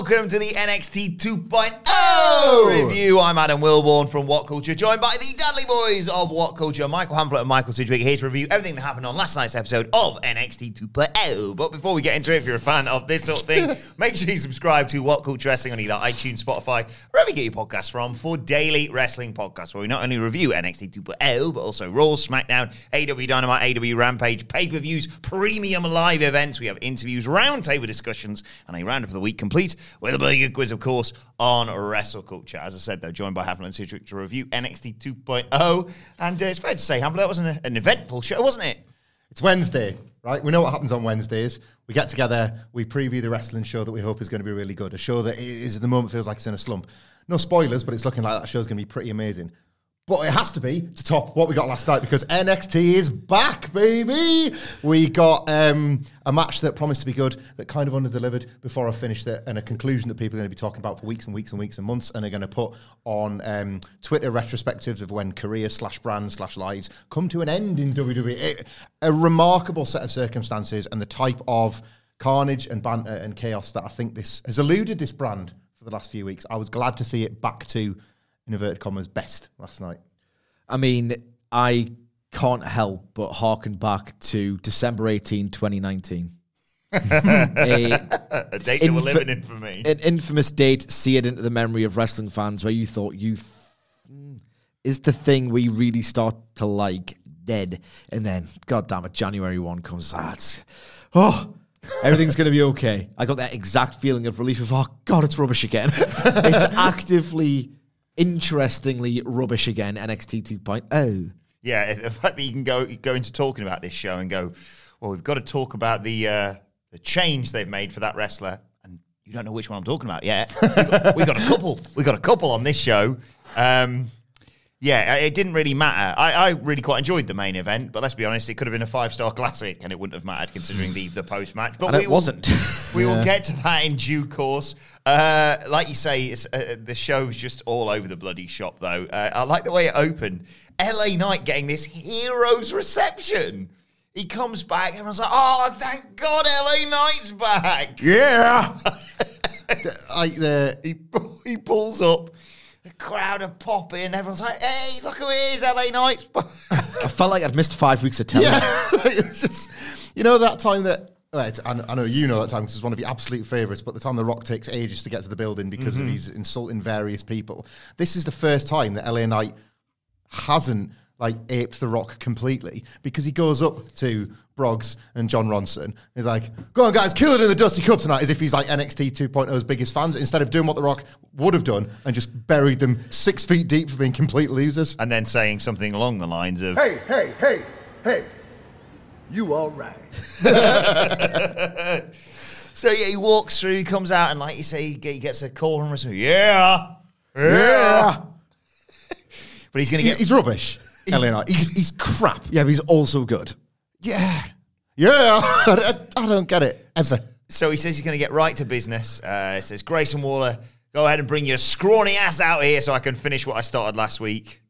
welcome to the NXT 2.0 review. I'm Adam Wilborn from What Culture, joined by the Dudley Boys of What Culture, Michael Hamflett and Michael Sidgwick, here to review everything that happened on last night's episode of NXT 2.0. But before we get into it, if you're a fan of this sort of thing, make sure you subscribe to What Culture Wrestling on either iTunes, Spotify, wherever you get your podcasts from, for daily wrestling podcasts where we not only review NXT 2.0, but also Raw, SmackDown, AEW Dynamite, AEW Rampage, pay-per-views, premium live events. We have interviews, roundtable discussions, and a roundup of the week complete with a big good quiz, of course, on wrestle culture. As I said, though, joined by Hamflett and Sidgwick to review NXT 2.0. And uh, it's fair to say, Hamflett, that was an, an eventful show, wasn't it? It's Wednesday, right? We know what happens on Wednesdays. We get together, we preview the wrestling show that we hope is going to be really good. A show that is at the moment feels like it's in a slump. No spoilers, but it's looking like that show's going to be pretty amazing. But it has to be to top what we got last night because NXT is back, baby. We got um, a match that promised to be good, that kind of under-delivered before I finished it, and a conclusion that people are going to be talking about for weeks and weeks and weeks and months, and are going to put on um, Twitter retrospectives of when career slash brand slash lives come to an end in WWE. It- a remarkable set of circumstances and the type of carnage and banter and chaos that I think this has eluded this brand for the last few weeks. I was glad to see it back to in inverted commas best last night. I mean, I can't help but harken back to December 18, 2019. a, A date that we're living in for me. an infamous date seared into the memory of wrestling fans where you thought youth mm, is the thing we really start to like dead. And then, god damn it, January 1 comes. It's, oh, everything's going to be okay. I got that exact feeling of relief of, oh, God, it's rubbish again. it's actively, interestingly rubbish again, NXT 2.0. Yeah, the fact that you can go go into talking about this show and go, well, we've got to talk about the uh, the change they've made for that wrestler, and you don't know which one I'm talking about yet. we, got, got a couple. We got a couple on this show. Um, yeah, it didn't really matter. I, I really quite enjoyed the main event, but let's be honest, it could have been a five star classic, and it wouldn't have mattered considering the the post match. But And we it will- wasn't. we will get to that in due course. Uh, like you say, it's, uh, the show's just all over the bloody shop, though. Uh, I like the way it opened. LA Knight getting this hero's reception. He comes back, and I was like, "Oh, thank God, LA Knight's back!" Yeah. like the He he pulls up, crowd are popping. Everyone's like, "Hey, look who it is, LA Knight's! I felt like I'd missed five weeks of telly. yeah, just you know that time that. well, I know you know that time because it's one of your absolute favourites, but the time The Rock takes ages to get to the building because of mm-hmm. he's insulting various people. This is the first time that LA Knight hasn't like aped The Rock completely because he goes up to Briggs and John Ronson. He's like, "Go on, guys, kill it in the Dusty Cup tonight," as if he's like NXT 2.0's biggest fans. Instead of doing what The Rock would have done and just buried them six feet deep for being complete losers. and then saying something along the lines of, Hey, hey, hey, hey. You all right? So yeah, he walks through, he comes out, and like you say, he gets a call from us. Yeah, yeah. but he's gonna get. he's rubbish. LA Knight. He's, he's crap. Yeah, but he's also good. Yeah. Yeah. I, I don't get it. Ever. so he says he's gonna get right to business. Uh, he says Grayson Waller, go ahead and bring your scrawny ass out here so I can finish what I started last week.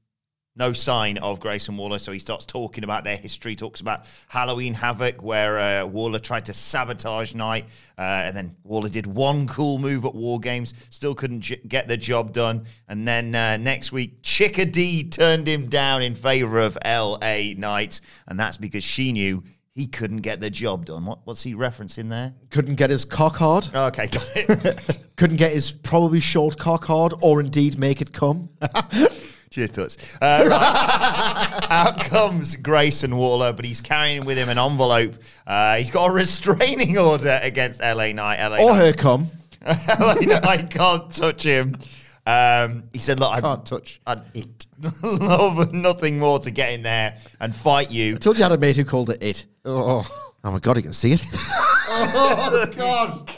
No sign of Grayson Waller. So he starts talking about their history, talks about Halloween Havoc, where uh, Waller tried to sabotage Knight. Uh, and then Waller did one cool move at War Games, still couldn't j- get the job done. And then uh, next week, Chickadee turned him down in favor of LA Knight. And that's because she knew he couldn't get the job done. What, what's he referencing there? Couldn't get his cock hard. Okay. Couldn't get his probably short cock hard, or indeed make it come. Cheers, Toots. Uh, right. Out comes Grayson Waller, but he's carrying with him an envelope. Uh, he's got a restraining order against LA Knight. LA or Knight. her come. LA Knight I can't touch him. Um, he said, "Look, I Can't touch. I'd love nothing more to get in there and fight you." I told you I had a mate who called it it. Oh, Oh my god, you can see it. oh God.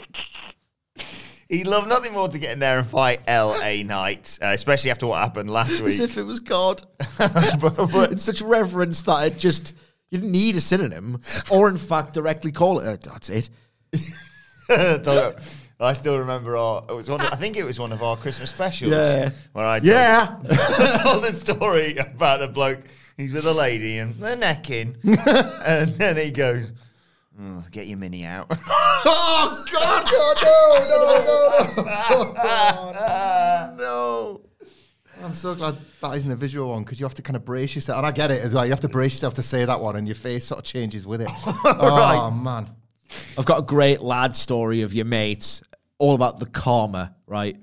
He'd love nothing more to get in there and fight LA Knight, uh, especially after what happened last week. As if it was God. but, but in such reverence that it just you didn't need a synonym, or in fact directly call it. Uh, that's it. I still remember our. It was one. Of, I think it was one of our Christmas specials. Yeah. Where I told, Yeah. told the story about the bloke. He's with a lady and they're necking, and then he goes, "Oh, "Get your mini out." Oh God! Oh, no! No! No! Oh, no! No. I'm so glad that isn't a visual one because you have to kind of brace yourself, and I get it as well. You have to brace yourself to say that one, and your face sort of changes with it. Oh man! I've got a great lad story of your mates, all about the karma, right?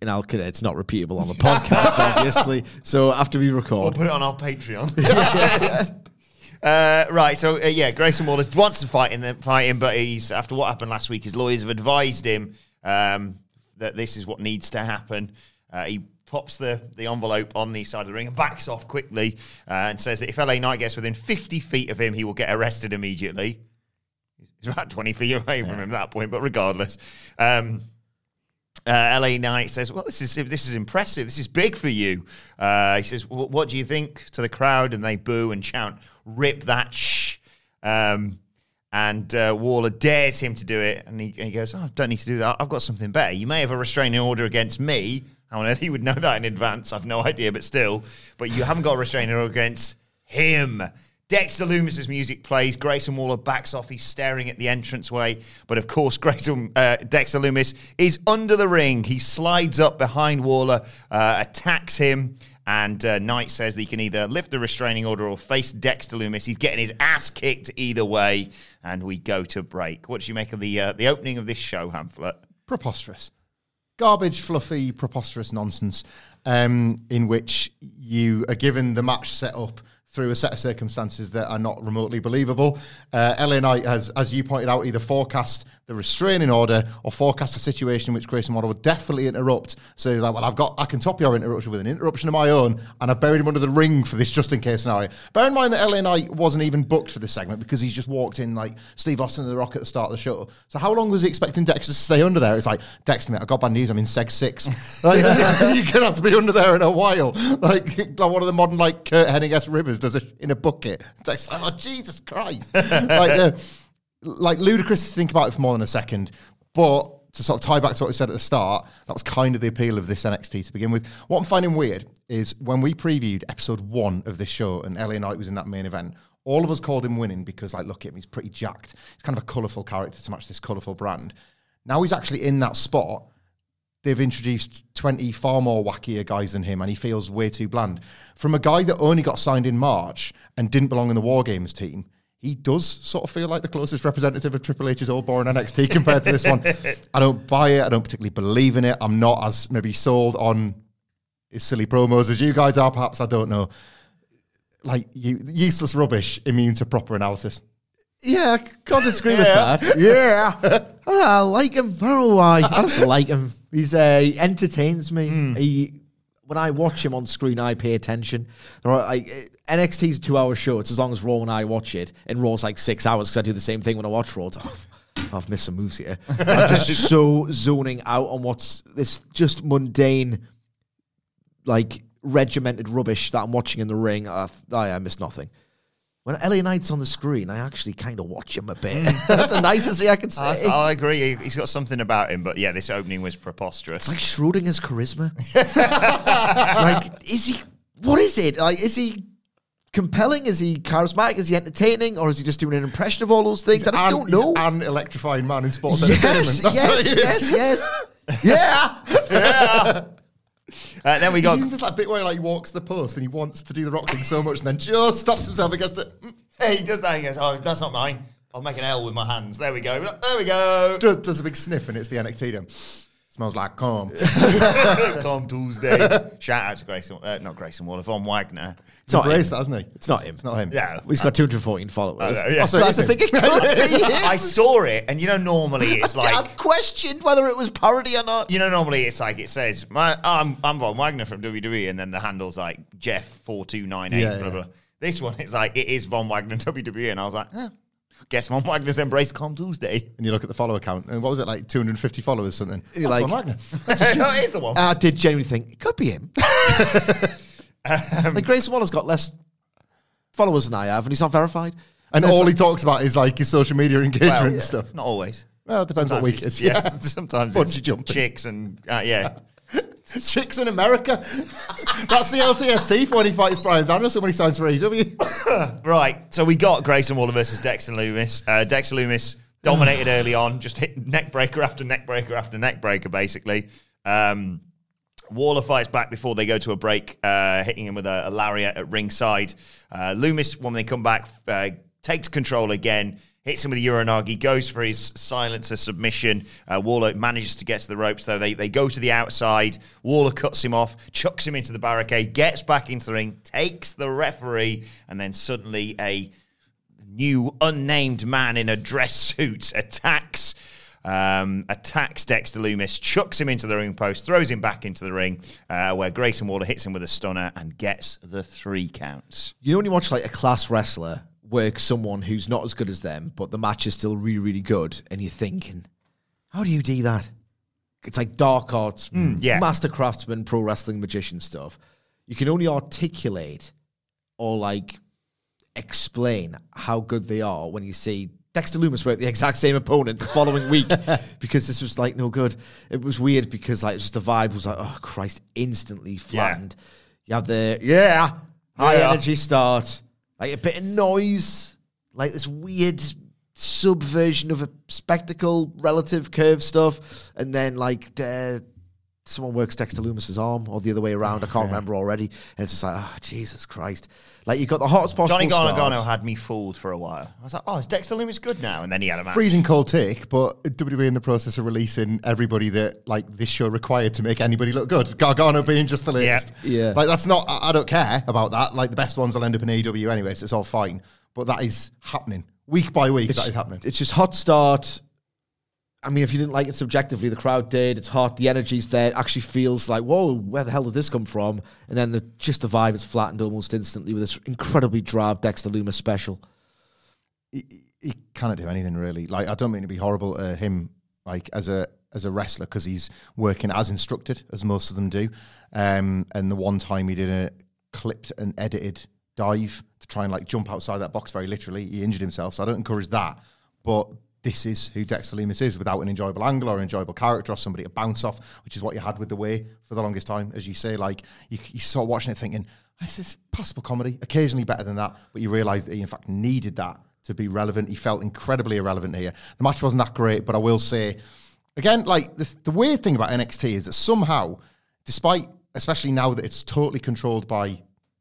And I'll, it's not repeatable on the podcast, obviously. So after we record, We'll put it on our Patreon. Uh, right, so uh, yeah, Grayson Waller wants to fight in the fight him, but he's after what happened last week. His lawyers have advised him um, that this is what needs to happen. Uh, he pops the, the envelope on the side of the ring and backs off quickly uh, and says that if LA Knight gets within 50 feet of him, he will get arrested immediately. He's about 20 feet away from him at that point, but regardless. Um, uh, LA Knight says, "Well, this is this is impressive. This is big for you." Uh, he says, "What do you think?" To the crowd, and they boo and chant, "Rip that shh!" Um, and uh, Waller dares him to do it, and he, he goes, "Oh, I don't need to do that. I've got something better. You may have a restraining order against me. How on earth he would know that in advance? I've no idea, but still. But you haven't got a restraining order against him." Dexter Lumis's music plays. Grayson Waller backs off. He's staring at the entranceway. But of course, Grayson, uh, Dexter Lumis is under the ring. He slides up behind Waller, uh, attacks him. And uh, Knight says that he can either lift the restraining order or face Dexter Lumis. He's getting his ass kicked either way. And we go to break. What do you make of the uh, the opening of this show, Hamflett? preposterous. Garbage, fluffy, preposterous nonsense um, in which you are given the match set up through a set of circumstances that are not remotely believable. Uh, LA Knight has, as you pointed out, either forecast the restraining order or forecast a situation in which Grayson Waller would definitely interrupt. So like, well, I've got, I can top your interruption with an interruption of my own, and I've buried him under the ring for this just in case scenario. Bear in mind that LA Knight wasn't even booked for this segment because he's just walked in like Steve Austin and The Rock at the start of the show. So how long was he expecting Dexter to stay under there? It's like, Dexter, mate, I got bad news. I'm in Seg 6. Like, you're to have to be under there in a while. Like, like one of the modern, like, Kurt Hennig S. Rivers does it in a bucket. Dexter, oh, Jesus Christ. like, the, like, ludicrous to think about it for more than a second. But to sort of tie back to what we said at the start, that was kind of the appeal of this NXT to begin with. What I'm finding weird is when we previewed episode one of this show and LA Knight was in that main event, all of us called him winning because, like, look at him, he's pretty jacked. He's kind of a colourful character to match this colourful brand. Now he's actually in that spot. They've introduced 20 far more wackier guys than him, and he feels way too bland. From a guy that only got signed in March and didn't belong in the War Games team, he does sort of feel like the closest representative of Triple H's old boring NXT compared to this one. I don't buy it. I don't particularly believe in it. I'm not as maybe sold on his silly promos as you guys are. Perhaps I don't know. Like you, useless rubbish, immune to proper analysis. yeah, I can't disagree with that. Yeah, I, know, I like him. I don't know why. I just like him. He's uh, he entertains me. He when I watch him on screen, I pay attention. There are, like, uh, NXT's a two-hour show. It's as long as Raw and I watch it, and Raw's like six hours because I do the same thing when I watch Raw. Oh, I've missed some moves here. I'm just so zoning out on what's this just mundane, like regimented rubbish that I'm watching in the ring. I, I, I miss nothing. When LA Knight's on the screen, I actually kind of watch him a bit. Mm. That's the nicest thing I can say. I, I agree. He- He's got something about him, but yeah, this opening was preposterous. It's like Schrodinger's charisma. like, is he? what is it? Like, is he compelling? Is he charismatic? Is he entertaining? Or is he just doing an impression of all those things? I just An- don't know. He's an electrifying man in sports yes, entertainment. That's yes, he is. yes, yes. yeah. Uh, then we got He's just that bit where like, he walks the post and he wants to do the rock thing so much and then just stops himself against it. Hey, he does that. He goes, "Oh, that's not mine. I'll make an L with my hands." There we go. There we go. Does, does a big sniff and it's the NXT then. Smells like calm. Come Tuesday. Shout out to Grayson, uh, not Grayson Waller, Von Wagner. It's not not him. Grace, that, hasn't he? It's not him. It's not him. Yeah, He's got 214 followers. I know, yeah. Oh, so That's the thing. him. It could be him. I saw it, and you know, normally it's like I like questioned whether it was parody or not. you know, normally it's like it says, My, I'm I'm Von Wagner from WWE, and then the handle's like Jeff four two nine eight. Yeah, Blah blah. This one, it's like it is Von Wagner WWE, and I was like, huh, guess Von Wagner's embraced Come Tuesday. And you look at the follower count, and what was it, like 250 followers, something? You're That's like- Von Wagner. no, it is the one. I did genuinely think it could be him. like Grayson Waller's got less followers than I have, and he's not verified. And it's all he talks about is like his social media engagement Well, and stuff. Not always. Well, it depends what week it is. Yeah, Yeah. sometimes Bungee it's chicks and uh, yeah. Chicks in America. That's the LTSC for when he fights Bryan Danielson when he signs for AEW. Right, so we got Grayson Waller versus Dexter Lumis. Uh, Dexter Lumis dominated early on, just hit neck breaker after neck breaker after neck breaker, basically. Um, Waller fights back before they go to a break, uh, hitting him with a, a lariat at ringside. Uh, Lumis, when they come back, uh, takes control again, hits him with a uranage, goes for his silencer submission. Uh, Waller manages to get to the ropes, though. They, they go to the outside. Waller cuts him off, chucks him into the barricade, gets back into the ring, takes the referee, and then suddenly a new unnamed man in a dress suit attacks um, attacks Dexter Lumis, chucks him into the ring post, throws him back into the ring, uh, where Grayson Waller hits him with a stunner and gets the three counts. You know when you watch like a class wrestler work someone who's not as good as them, but the match is still really, really good, and you're thinking, how do you do that? It's like dark arts, hmm, yeah. master craftsman, pro wrestling magician stuff. You can only articulate or like explain how good they are when you see Dexter Lumis work the exact same opponent the following week because this was like no good. It was weird because like just the vibe was like, oh Christ, instantly flattened. You have the yeah, high Yeah. energy start, like a bit of noise, like this weird subversion of a spectacle, relative curve stuff, and then like the someone works Dexter Lumis's arm or the other way around. I can't remember already, and it's just like, oh Jesus Christ! Like you've got the hottest possible. Johnny start. Gargano had me fooled for a while. I was like, oh, is Dexter Lumis good now? And then he had a match. Freezing cold take, but WWE in the process of releasing everybody that like this show required to make anybody look good. Gargano being just the latest. Yeah. Yeah. Like that's not. I, I don't care about that. Like the best ones will end up in AEW anyway, so it's all fine. But that is happening week by week. that is happening. It's just hot start. I mean, if you didn't like it subjectively, the crowd did. It's hot. The energy's there. It actually feels like, whoa, where the hell did this come from? And then the just the vibe is flattened almost instantly with this incredibly drab Dexter Lumis special. he, he cannot do anything really. Like I don't mean to be horrible to him, like as a as a wrestler because he's working as instructed as most of them do. Um, and the one time he did a clipped and edited dive to try and like jump outside that box very literally, he injured himself. So I don't encourage that. But this is who Dexter Lumis is without an enjoyable angle or an enjoyable character or somebody to bounce off, which is what you had with the way for the longest time. As you say, like you, you start watching it thinking, this is possible comedy, occasionally better than that, but you realise that he in fact needed that to be relevant. He felt incredibly irrelevant here. The match wasn't that great, but I will say, again, like the, the weird thing about NXT is that somehow, despite, especially now that it's totally controlled by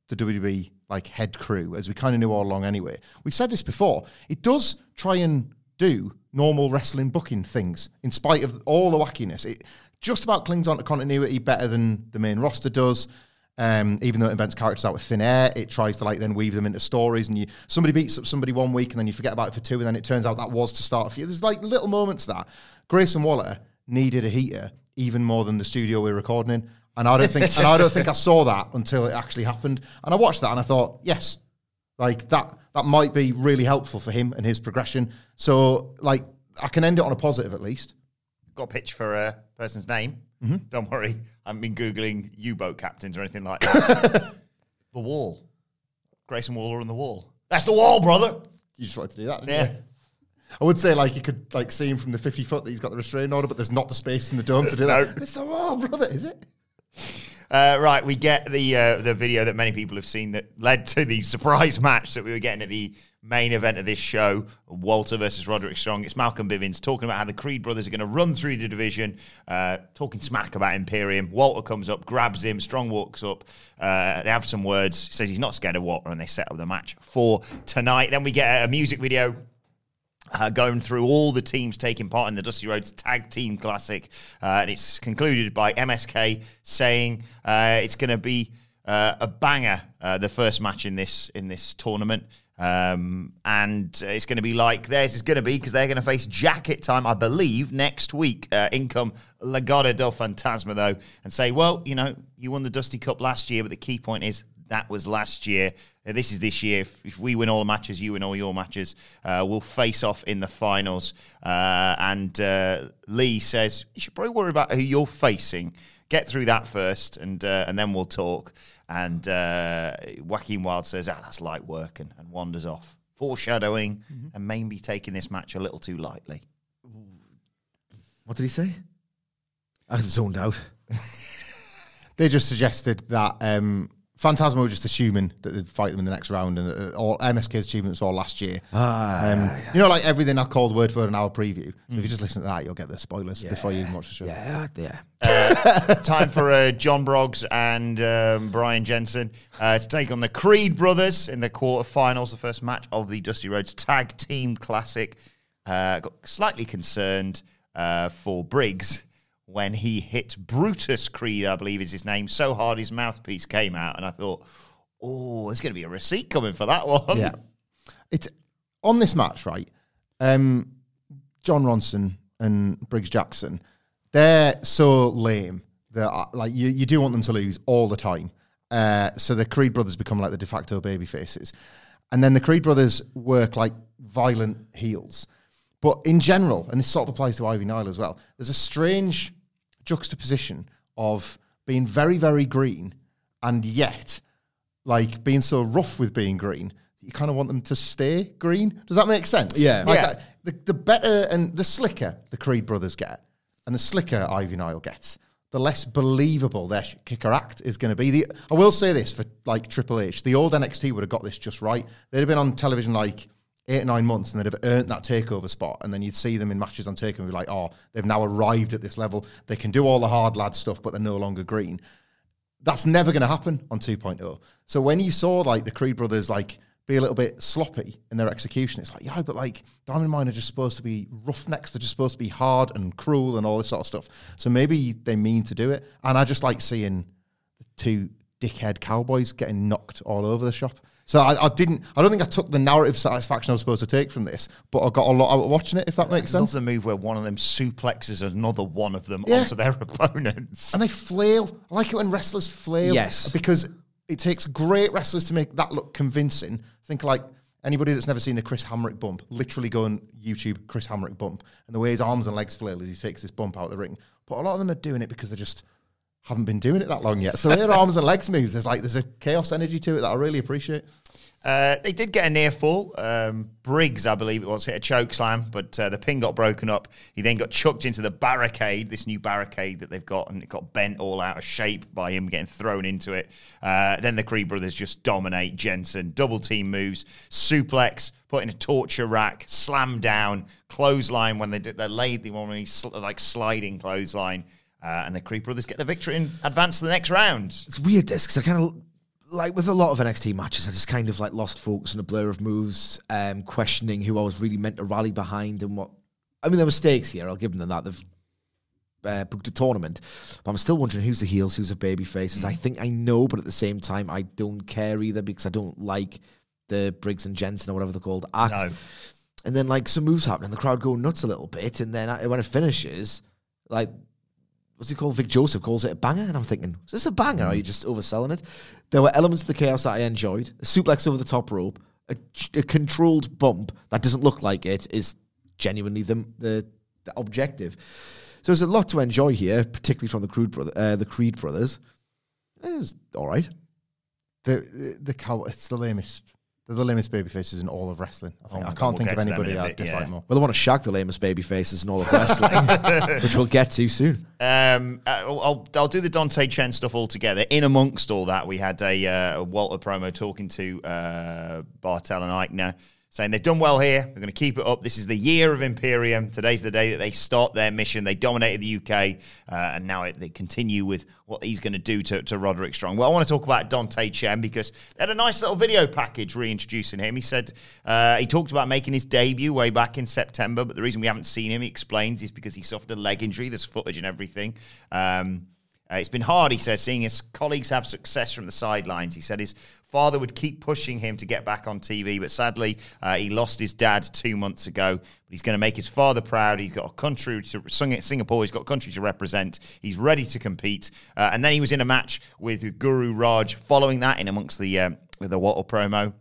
the WWE like head crew, as we kind of knew all along anyway, we've said this before, it does try and do normal wrestling booking things in spite of all the wackiness. It just about clings on to continuity better than the main roster does. Um, even though it invents characters out of thin air, it tries to like then weave them into stories. And you somebody beats up somebody one week, and then you forget about it for two, and then it turns out that was to start a few. There's like little moments that Grayson Waller needed a heater even more than the studio we we're recording in, and I don't think and I don't think I saw that until it actually happened. And I watched that, and I thought, yes, like that that might be really helpful for him and his progression. So like I can end it on a positive at least. Got a pitch for a person's name. Mm-hmm. Don't worry. I haven't been Googling U boat captains or anything like that. the wall. Grayson Waller and the wall. That's the wall, brother. You just wanted to do that, didn't Yeah. you? I would say like you could like see him from the fifty foot that he's got the restraining order, but there's not the space in the dome to do that. It's the wall, brother, is it? Uh, right, we get the uh, the video that many people have seen that led to the surprise match that we were getting at the main event of this show, Walter versus Roderick Strong. It's Malcolm Bivens talking about how the Creed brothers are going to run through the division, uh, talking smack about Imperium. Walter comes up, grabs him, Strong walks up. Uh, they have some words. Says he's not scared of Walter, and they set up the match for tonight. Then we get a music video uh, going through all the teams taking part in the Dusty Rhodes Tag Team Classic, uh, and it's concluded by MSK saying uh, it's going to be uh, a banger, uh, the first match in this in this tournament, um, and it's going to be like theirs is going to be because they're going to face Jacket Time, I believe, next week. Uh, in come Legado del Fantasma though, and say, well, you know, you won the Dusty Cup last year, but the key point is that was last year. Uh, this is this year. If, if, we win all the matches, you win all your matches, uh, we'll face off in the finals. Uh, and uh, Lee says you should probably worry about who you're facing. Get through that first, and uh, and then we'll talk. And uh, Joaquin Wilde says, "Ah, that's light work," and, and wanders off, foreshadowing mm-hmm. and maybe taking this match a little too lightly. What did he say? I zoned out. they just suggested that um, Fantasma were just assuming that they'd fight them in the next round, and uh, all MSK's achievements all last year. Ah, um, yeah. You know, like everything I called word for an hour preview. So mm. if you just listen to that, you'll get the spoilers yeah. before you even watch the show. Yeah, yeah. Uh, time for uh, John Briggs and um, Brian Jensen uh, to take on the Creed brothers in the quarterfinals, the first match of the Dusty Rhodes Tag Team Classic. Uh, got slightly concerned uh, for Briggs when he hit Brutus Creed, I believe is his name, so hard his mouthpiece came out, and I thought, oh, there's going to be a receipt coming for that one. Yeah, it's on this match, right? Um, Jon Ronson and Briggs Jackson, they're so lame that like you, you do want them to lose all the time. Uh, so the Creed brothers become like the de facto baby faces, and then the Creed brothers work like violent heels. But in general, and this sort of applies to Ivy Nile as well, there's a strange juxtaposition of being very, very green and yet like being so rough with being green you kind of want them to stay green. Does that make sense? Yeah. Like yeah. Uh, the, the better and the slicker the Creed brothers get, and the slicker Ivy Nile gets, the less believable their kicker act is going to be. The, I will say this for like Triple H, the old NXT would have got this just right. They'd have been on television like eight or nine months and they'd have earned that takeover spot. And then you'd see them in matches on takeover and be like, oh, they've now arrived at this level. They can do all the hard lad stuff, but they're no longer green. That's never going to happen on 2.0. So when you saw like the Creed brothers like be a little bit sloppy in their execution, it's like, yeah, but like Diamond Mine are just supposed to be roughnecks. They're just supposed to be hard and cruel and all this sort of stuff. So maybe they mean to do it. And I just like seeing the two dickhead cowboys getting knocked all over the shop. So I, I, didn't. I don't think I took the narrative satisfaction I was supposed to take from this, but I got a lot out of watching it. If that makes sense. the move where one of them suplexes another one of them yeah. onto their opponents, and they flail. I like it when wrestlers flail. Yes, because it takes great wrestlers to make that look convincing. Think like anybody that's never seen the Chris Hamrick bump. Literally go on YouTube Chris Hamrick bump, and the way his arms and legs flail as he takes this bump out of the ring. But a lot of them are doing it because they're just haven't been doing it that long yet. So their arms and legs moves, there's like there's a chaos energy to it that I really appreciate. Uh, they did get a near fall. Um, Briggs, I believe it was, hit a choke slam, but uh, the pin got broken up. He then got chucked into the barricade, this new barricade that they've got, and it got bent all out of shape by him getting thrown into it. Uh, then the Creed brothers just dominate Jensen. Double team moves, suplex, put in a torture rack, slam down, clothesline when they did they laid the one sl- like sliding clothesline. Uh, and the Creed brothers get the victory and advance to the next round. It's weird this because I kind of like with a lot of NXT matches, I just kind of like lost focus in a blur of moves, um, questioning who I was really meant to rally behind and what. I mean, there were stakes here. I'll give them that. They've uh, booked a tournament, but I'm still wondering who's the heels, who's the baby faces. Mm. I think I know, but at the same time, I don't care either because I don't like the Briggs and Jensen or whatever they're called act. No. And then like some moves happen, and the crowd go nuts a little bit, and then when it finishes, like what's he called? Vic Joseph calls it a banger, and I'm thinking, is this a banger? Are you just overselling it? There were elements of the chaos that I enjoyed. A suplex over the top rope, a, a controlled bump that doesn't look like it is genuinely the, the, the objective. So there's a lot to enjoy here, particularly from the Creed brother, uh, the Creed brothers. It was all right. The the, the cow, it's the lamest They're the lamest baby faces in all of wrestling. I, think. Oh I can't we'll think of anybody in a I bit, dislike yeah. more. Well, they want to shock the lamest baby faces in all of wrestling, which we'll get to soon. Um, uh, I'll, I'll do the Dante Chen stuff all together. In amongst all that, we had a, uh, a Walter promo talking to uh, Barthel and Aichner, saying they've done well here. They're going to keep it up. This is the year of Imperium. Today's the day that they start their mission. They dominated the UK, uh, and now it, they continue with what he's going to do to, to Roderick Strong. Well, I want to talk about Dante Chen because they had a nice little video package reintroducing him. He said uh, he talked about making his debut way back in September, but the reason we haven't seen him, he explains, is because he suffered a leg injury. There's footage and everything. Um, uh, it's been hard, he says, seeing his colleagues have success from the sidelines. He said his father would keep pushing him to get back on TV, but sadly, uh, he lost his dad two months ago. But he's going to make his father proud. He's got a country to Sing- Singapore. He's got country to represent. He's ready to compete. Uh, and then he was in a match with Guru Raj. Following that, in amongst the uh, the Wattle promo,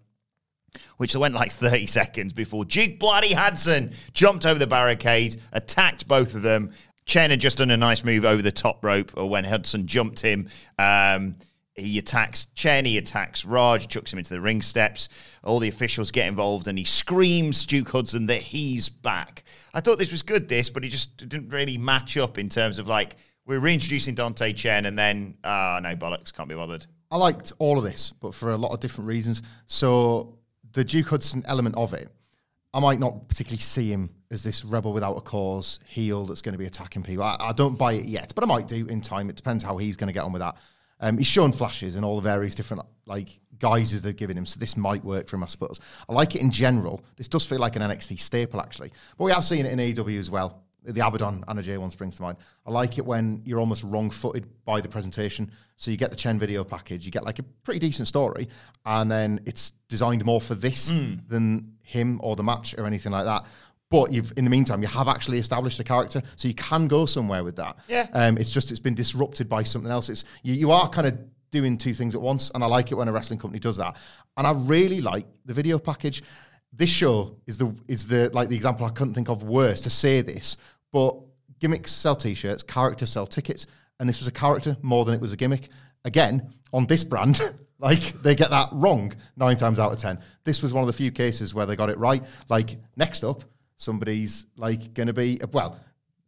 which went like 30 seconds before Duke Bloody Hudson jumped over the barricade, attacked both of them. Chen had just done a nice move over the top rope uh, when Hudson jumped him. Um, he attacks Chen, he attacks Raj, chucks him into the ring steps. All the officials get involved and he screams Duke Hudson that he's back. I thought this was good, this, but it just didn't really match up in terms of like, we're reintroducing Dante Chen and then, ah, no bollocks, can't be bothered. I liked all of this, but for a lot of different reasons. So the Duke Hudson element of it, I might not particularly see him as this rebel without a cause heel that's going to be attacking people. I, I don't buy it yet, but I might do in time. It depends how he's going to get on with that. Um, he's shown flashes and all the various different like guises they've given him, so this might work for him, I suppose. I like it in general. This does feel like an NXT staple, actually, but we have seen it in AEW as well. The Abadon Anna Jay one springs to mind. I like it when you're almost wrong-footed by the presentation. So you get the Chen video package, you get like a pretty decent story, and then it's designed more for this than him or the match or anything like that. But you've, in the meantime, you have actually established a character, so you can go somewhere with that. Yeah. Um, it's just it's been disrupted by something else. It's you, you are kind of doing two things at once, and I like it when a wrestling company does that. And I really like the video package. This show is the is the like the example I couldn't think of worse to say this, but gimmicks sell t-shirts, characters sell tickets, and this was a character more than it was a gimmick. Again, on this brand, like they get that wrong nine times out of ten. This was one of the few cases where they got it right. Like next up, somebody's like going to be well.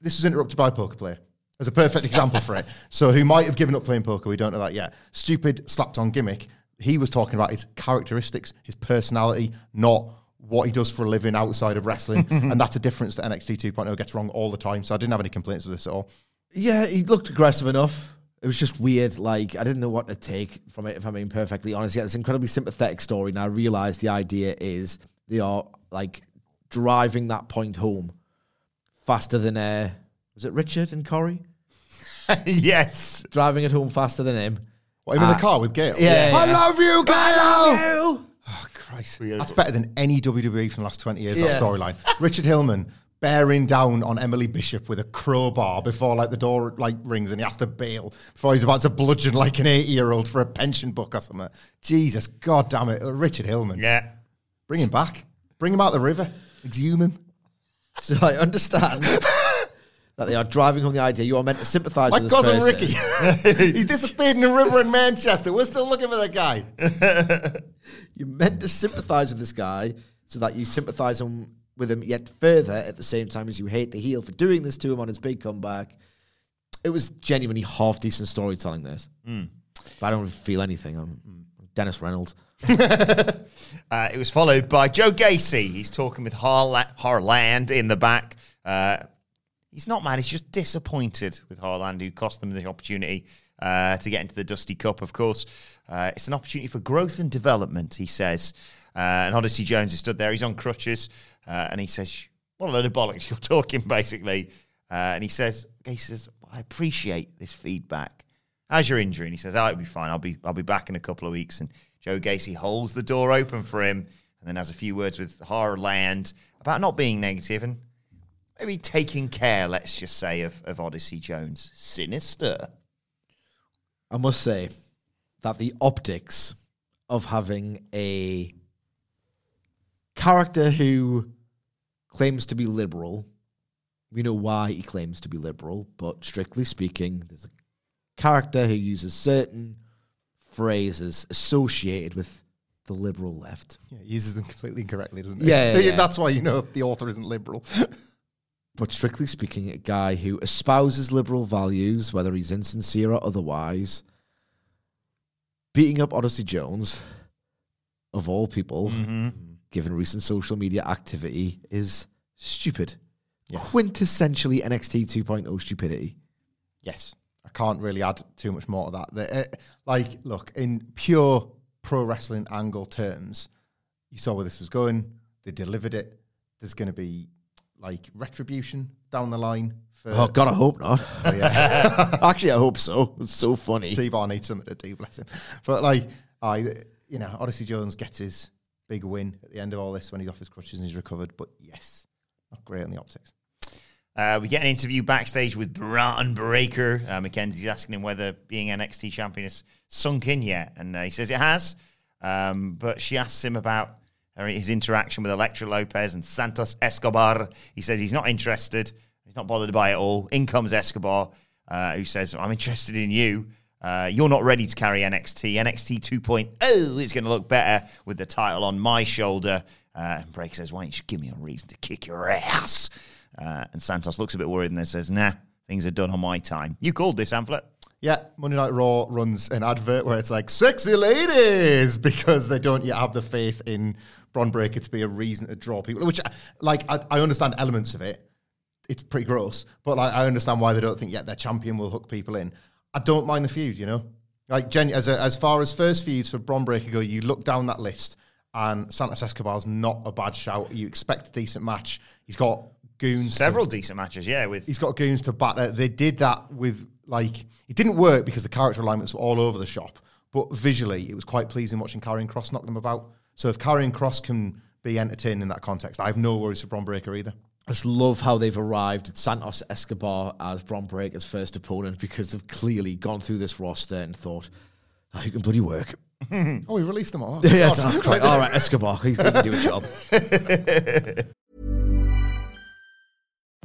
This was interrupted by a poker player as a perfect example for it. So who might have given up playing poker? We don't know that yet. Stupid slapped on gimmick. He was talking about his characteristics, his personality, not what he does for a living outside of wrestling. and that's a difference that NXT 2.0 gets wrong all the time. So I didn't have any complaints with this at all. Yeah, he looked aggressive enough. It was just weird. Like I didn't know what to take from it. If I'm being perfectly honest, yeah, it's an incredibly sympathetic story. And I realize the idea is they are like driving that point home faster than uh, was it Richard and Corrie yes. driving it home faster than him. What, him in the car with Gail? yeah, I love you, Gail! Oh, Oh, Christ. That's better than any WWE from the last 20 years, that Yeah. storyline. Richard Hillman bearing down on Emily Bishop with a crowbar before like the door like rings and he has to bail before he's about to bludgeon like an 80 year old for a pension book or something. Jesus, god damn it. Richard Hillman. Yeah. Bring him back. Bring him out the river. Exhume him. So I understand that they are driving home the idea. You are meant to sympathise Like with this cousin person. Ricky. he disappeared in the river in Manchester. We're still looking for the guy. You're meant to sympathise with this guy so that you sympathise him with him yet further at the same time as you hate the heel for doing this to him on his big comeback. It was genuinely half decent storytelling. This, hmm. but I don't feel anything. I'm hmm. Dennis Reynolds. Uh, it was followed by Joe Gacy. He's talking with Harla- Harland in the back. Uh, he's not mad. He's just disappointed with Harland, who cost them the opportunity uh, to get into the Dusty Cup, of course. Uh, it's an opportunity for growth and development, he says. Uh, and Odyssey Jones is stood there. He's on crutches. Uh, and he says, What a load of bollocks you're talking, basically. And he says, Gacy says, I appreciate this feedback. How's your injury? And he says, "Oh, it'll be fine. I'll be I'll be back in a couple of weeks." And Joe Gacy holds the door open for him, and then has a few words with Harland about not being negative and maybe taking care, let's just say, of, of Odyssey Jones. Sinister. I must say that the optics of having a character who claims to be liberal, we know why he claims to be liberal, but strictly speaking, there's a character who uses certain phrases associated with the liberal left. Yeah, he uses them completely incorrectly, doesn't he? Yeah, yeah, yeah. That's why you know the author isn't liberal. But strictly speaking, a guy who espouses liberal values, whether he's insincere or otherwise, beating up Odyssey Jones, of all people, mm-hmm. given recent social media activity, is stupid. Quintessentially NXT 2.0 stupidity. Yes, I can't really add too much more to that. The, uh, like, look, in pure pro wrestling angle terms, you saw where this was going. They delivered it. There's going to be like retribution down the line for. Oh, God, I hope not. Actually, I hope so. It's so funny. T-Bar needs something to do, bless him. But like, I, you know, Odyssey Jones gets his big win at the end of all this when he's off his crutches and he's recovered. But yes, not great on the optics. Uh, we get an interview backstage with Bron Breakker. Uh, Mackenzie's asking him whether being NXT champion has sunk in yet, and uh, he says it has. Um, but she asks him about his interaction with Elektra Lopez and Santos Escobar. He says he's not interested. He's not bothered by it all. In comes Escobar, uh, who says, "I'm interested in you." Uh, you're not ready to carry NXT. NXT 2.0 is going to look better with the title on my shoulder. Uh, and Breakker says, Why don't you give me a reason to kick your ass? Uh, and Santos looks a bit worried and then says, Nah, things are done on my time. You called this, Hamflett. Yeah, Monday Night Raw runs an advert where it's like "sexy ladies" because they don't yet have the faith in Bron Breakker to be a reason to draw people. Which, like, I, I understand elements of it. It's pretty gross, but like, I understand why they don't think yet their champion will hook people in. I don't mind the feud, you know. Like, as a, as far as first feuds for Bron Breakker go, you look down that list, and Santos Escobar's not a bad shout. You expect a decent match. He's got goons. to- Several decent matches, yeah, with he's got goons to batter. They did that with like it didn't work because the character alignments were all over the shop. But visually, it was quite pleasing watching Karrion Kross knock them about. So if Karrion Kross can be entertained in that context, I have no worries for Bron Breakker either. I just love how they've arrived at Santos Escobar as Bron Breakker's first opponent because they've clearly gone through this roster and thought, ah, oh, you can bloody work. Oh, we released them all. yeah, oh, that's. All right, Escobar, he's going to do a job.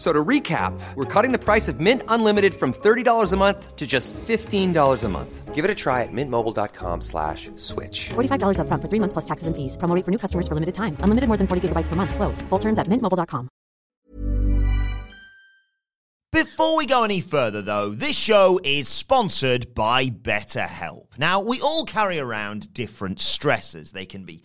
F- So to recap, we're cutting the price of Mint Unlimited from $30 a month to just $15 a month. Give it a try at mintmobile.com slash switch. $45 upfront for three months plus taxes and fees. Promo rate for new customers for limited time. Unlimited more than 40 gigabytes per month. Slows. Full terms at mintmobile.com. Before we go any further, though, this show is sponsored by BetterHelp. Now, we all carry around different stressors. They can be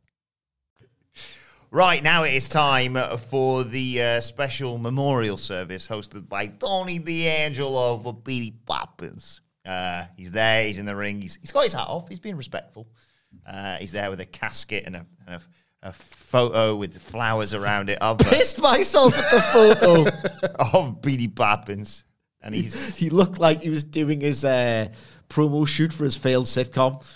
Right, now it is time for the uh, special memorial service hosted by Tony D'Angelo for Petey Poppins. Uh, he's there, he's in the ring, he's, he's got his hat off, he's being respectful. Uh, he's there with a casket and a, and a, a photo with flowers around it of, uh, Pissed myself at the photo. of Petey Poppins. And he's he looked like he was doing his uh, promo shoot for his failed sitcom.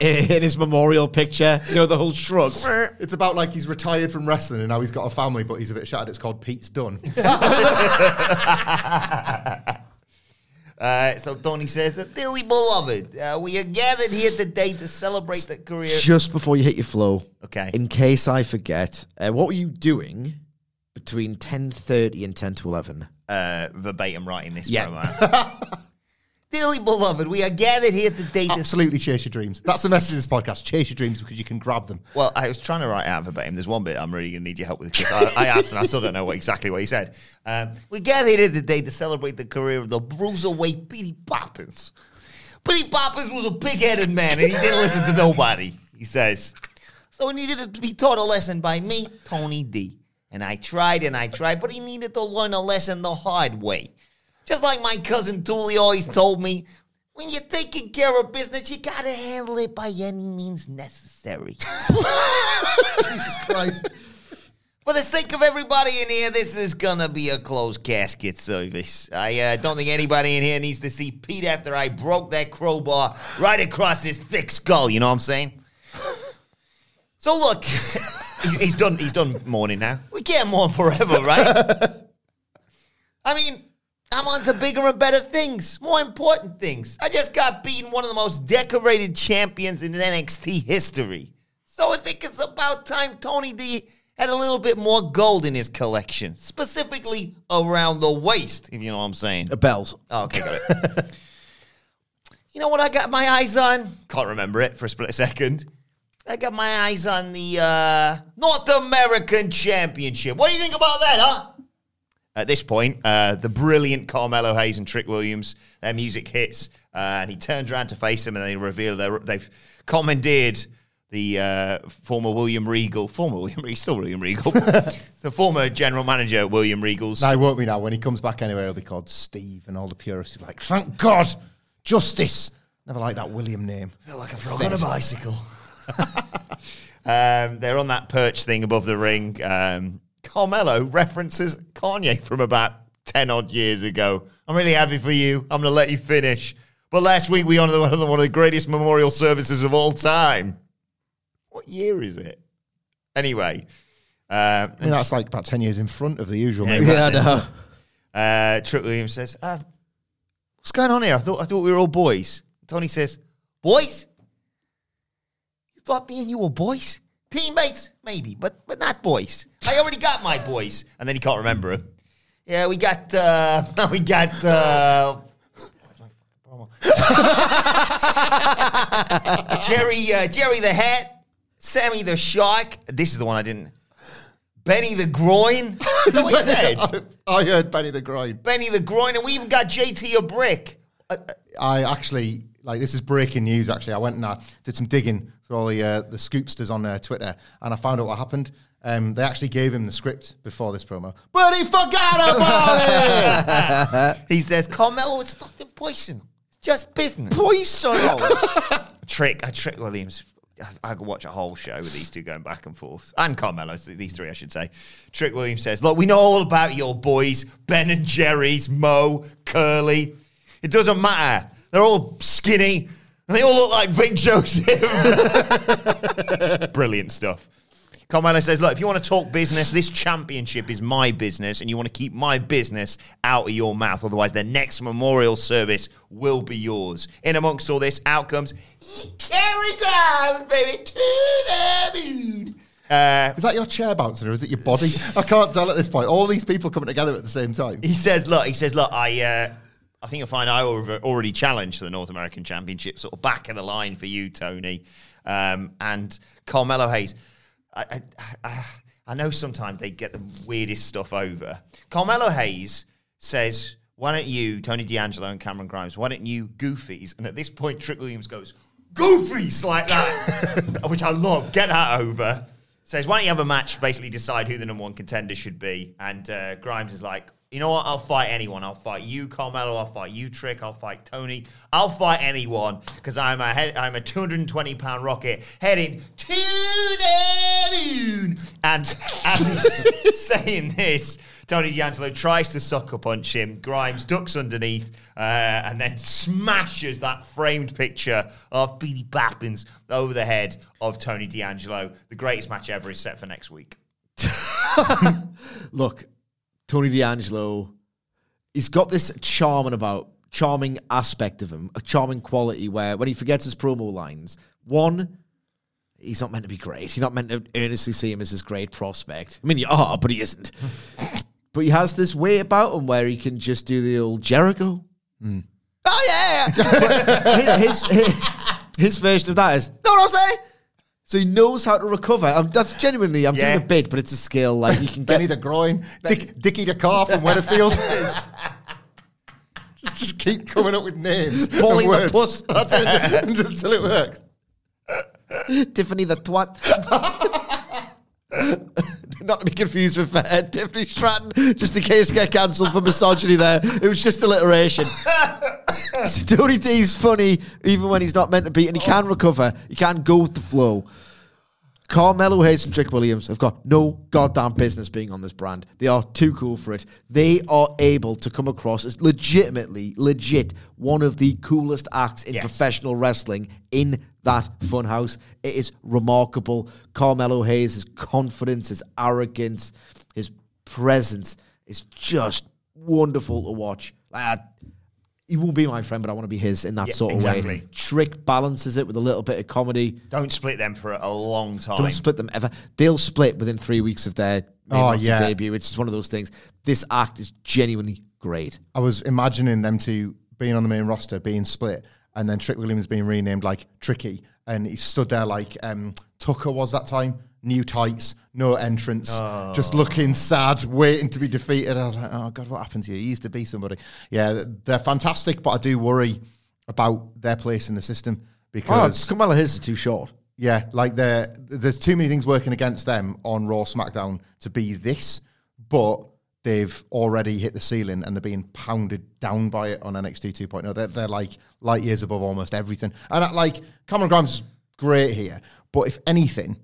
In his memorial picture, you know, the whole shrug. It's about like he's retired from wrestling and now he's got a family, but he's a bit shattered. It's called Pete's Done. Uh, so Tony says, "Dearly beloved, uh, we are gathered here today to celebrate the career." Just before you hit your flow, Okay. in case I forget, uh, what were you doing between 10.30 and 10 to 11? uh, verbatim writing this Yeah. promo. Dearly beloved, we are gathered here today to. Absolutely chase your dreams. That's the message of this podcast. Chase your dreams because you can grab them. Well, I was trying to write out verbatim. There's one bit I'm really going to need your help with because I, I asked and I still don't know what, exactly what he said. Um, we gathered here today to celebrate the career of the bruiserweight Petey Poppins. Petey Poppins was a big-headed man and he didn't listen to nobody. He says, so he needed to be taught a lesson by me, Tony D. And I tried and I tried, but he needed to learn a lesson the hard way. Just like my cousin Tully always told me, when you're taking care of business, you gotta handle it by any means necessary. Jesus Christ. For the sake of everybody in here, this is gonna be a closed casket service. I uh, don't think anybody in here needs to see Pete after I broke that crowbar right across his thick skull. You know what I'm saying? So look, he's, he's done. He's done mourning now. We can't mourn forever, right? I mean, I'm on to bigger and better things, more important things. I just got beaten one of the most decorated champions in NXT history. So I think it's about time Tony D had a little bit more gold in his collection, specifically around the waist, if you know what I'm saying. Uh, bells. Oh, okay, got it. you know what I got my eyes on? Can't remember it for a split second. I got my eyes on the uh, North American Championship. What do you think about that, huh? At this point, uh, the brilliant Carmelo Hayes and Trick Williams, their music hits, uh, and he turns around to face them, and they reveal they're, they've commandeered the uh, former William Regal, former William Regal, still William Regal, the former general manager William Regal's. No, he won't be now. When he comes back anyway, he'll be called Steve, and all the purists will be like, thank God, justice. Never like that William name. I feel like a frog on a bicycle. um, they're on that perch thing above the ring. Um, Carmelo references Kanye from about 10 odd years ago. I'm really happy for you. I'm going to let you finish. But last week we honored one of the, one of the greatest memorial services of all time. What year is it? Anyway. Uh, I mean, that's like about 10 years in front of the usual Yeah, name. right. Yeah, I know. Uh, Trick Williams says, uh, "What's going on here? I thought I thought we were all boys." Tony says, "Boys? You thought me and you were boys? Teammates, maybe, but but not boys. I already got my boys." And then he can't remember him. Yeah, we got uh, we got uh, Jerry uh, Jerry the Hat, Sammy the Shark. This is the one I didn't. Benny the Groin. Is that what he said? I heard Benny the Groin. Benny the Groin, and we even got JT a brick. Uh, uh, I actually like this is breaking news. Actually, I went and I did some digging through all the uh, the scoopsters on uh, Twitter, and I found out what happened. Um, they actually gave him the script before this promo, but he forgot about it. he says, Carmelo, it's nothing poison. It's just business. Poison. Trick, I Trick Williams. I, I could watch a whole show with these two going back and forth. And Carmelo, these three, I should say. Trick Williams says, Look, we know all about your boys, Ben and Jerry's, Mo, Curly. It doesn't matter. They're all skinny, and they all look like Vic Joseph. Brilliant stuff. Carmelo says, look, if you want to talk business, this championship is my business, and you want to keep my business out of your mouth. Otherwise, the next memorial service will be yours. In amongst all this, out comes Kerry Grimes, baby, to the moon. Uh, is that your chair bouncing or is it your body? I can't tell at this point. All these people coming together at the same time. he says, look, he says, look, I, uh, I think you'll find I al- already challenged for the North American Championship, sort of back of the line for you, Tony, um, and Carmelo Hayes. I, I, know sometimes they get the weirdest stuff over. Carmelo Hayes says, "Why don't you, Tony D'Angelo and Cameron Grimes? Why don't you, Goofies?" And at this point, Trick Williams goes, "Goofies!" like that, which I love. Get that over. Says, "Why don't you have a match? Basically, decide who the number one contender should be." And uh, Grimes is like, "You know what? I'll fight anyone. I'll fight you, Carmelo. I'll fight you, Trick. I'll fight Tony. I'll fight anyone because I'm a head, I'm a 220 pound rocket heading to the moon." And as he's saying this, Tony D'Angelo tries to sucker punch him. Grimes ducks underneath uh, and then smashes that framed picture of Beanie Bappins over the head of Tony D'Angelo. The greatest match ever is set for next week. Look, Tony D'Angelo, he's got this charming about charming aspect of him, a charming quality where when he forgets his promo lines, one, he's not meant to be great. He's not meant to earnestly see him as this great prospect. I mean, you are, but he isn't. but he has this way about him where he can just do the old Jericho. Hmm. Oh yeah, But his, his his version of that is no, no, say. So he knows how to recover. Um, that's genuinely, I'm Yeah. doing a bit, but it's a skill. Like you can Benny get the groin, Dick, Dickie the car from Weatherfield. just, just keep coming up with names. and Pulling the words. puss. That's it. just till it works. Tiffany the twat. Not to be confused with uh, Tiffany Stratton, just in case I get cancelled for misogyny there. It was just alliteration. so Tony D's funny even when he's not meant to be, and he can recover. He can go with the flow. Carmelo Hayes and Trick Williams have got no goddamn business being on this brand. They are too cool for it. They are able to come across as legitimately, legit, one of the coolest acts in Yes. professional wrestling in that funhouse. It is remarkable. Carmelo Hayes, his confidence, his arrogance, his presence is just wonderful to watch. Like, I- he won't be my friend, but I want to be his in that Yeah, sort of way. exactly. Trick balances it with a little bit of comedy. Don't split them for a long time. Don't split them ever. They'll split within three weeks of their main Oh, roster yeah. debut, which is one of those things. This act is genuinely great. I was imagining them two being on the main roster, being split, and then Trick Williams being renamed like Tricky, and he stood there like um, Tucker was that time, new tights, no entrance, just oh. looking sad, waiting to be defeated. I was like, oh god, what happened to you? He used to be somebody. Yeah, they're fantastic, but I do worry about their place in the system Oh, because Carmelo Hayes is too short. yeah, like there, there's too many things working against them on Raw, SmackDown to be this, but they've already hit the ceiling and they're being pounded down by it on NXT 2.0. They're, they're like light years above almost everything. And like Cameron Grimes is great here, but if anything,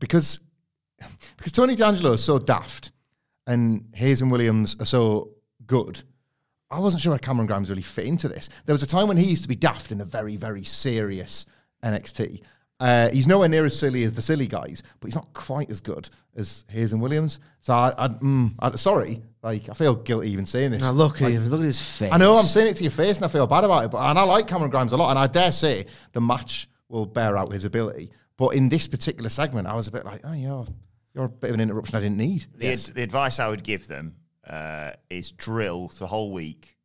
because because Tony D'Angelo is so daft and Hayes and Williams are so good, I wasn't sure how Cameron Grimes really fit into this. There was a time when he used to be daft in the very, very serious NXT. Uh, he's nowhere near as silly as the silly guys, but he's not quite as good as Hayes and Williams. So I, I, mm, I sorry, like I feel guilty even saying this. Now look at Like, him. Look at his face. I know I'm saying it to your face, and I feel bad about it. But and I like Cameron Grimes a lot, and I dare say the match will bear out his ability. But in this particular segment, I was a bit like, oh, you're you're a bit of an interruption I didn't need. The, ad- the advice I would give them uh, is drill the whole week,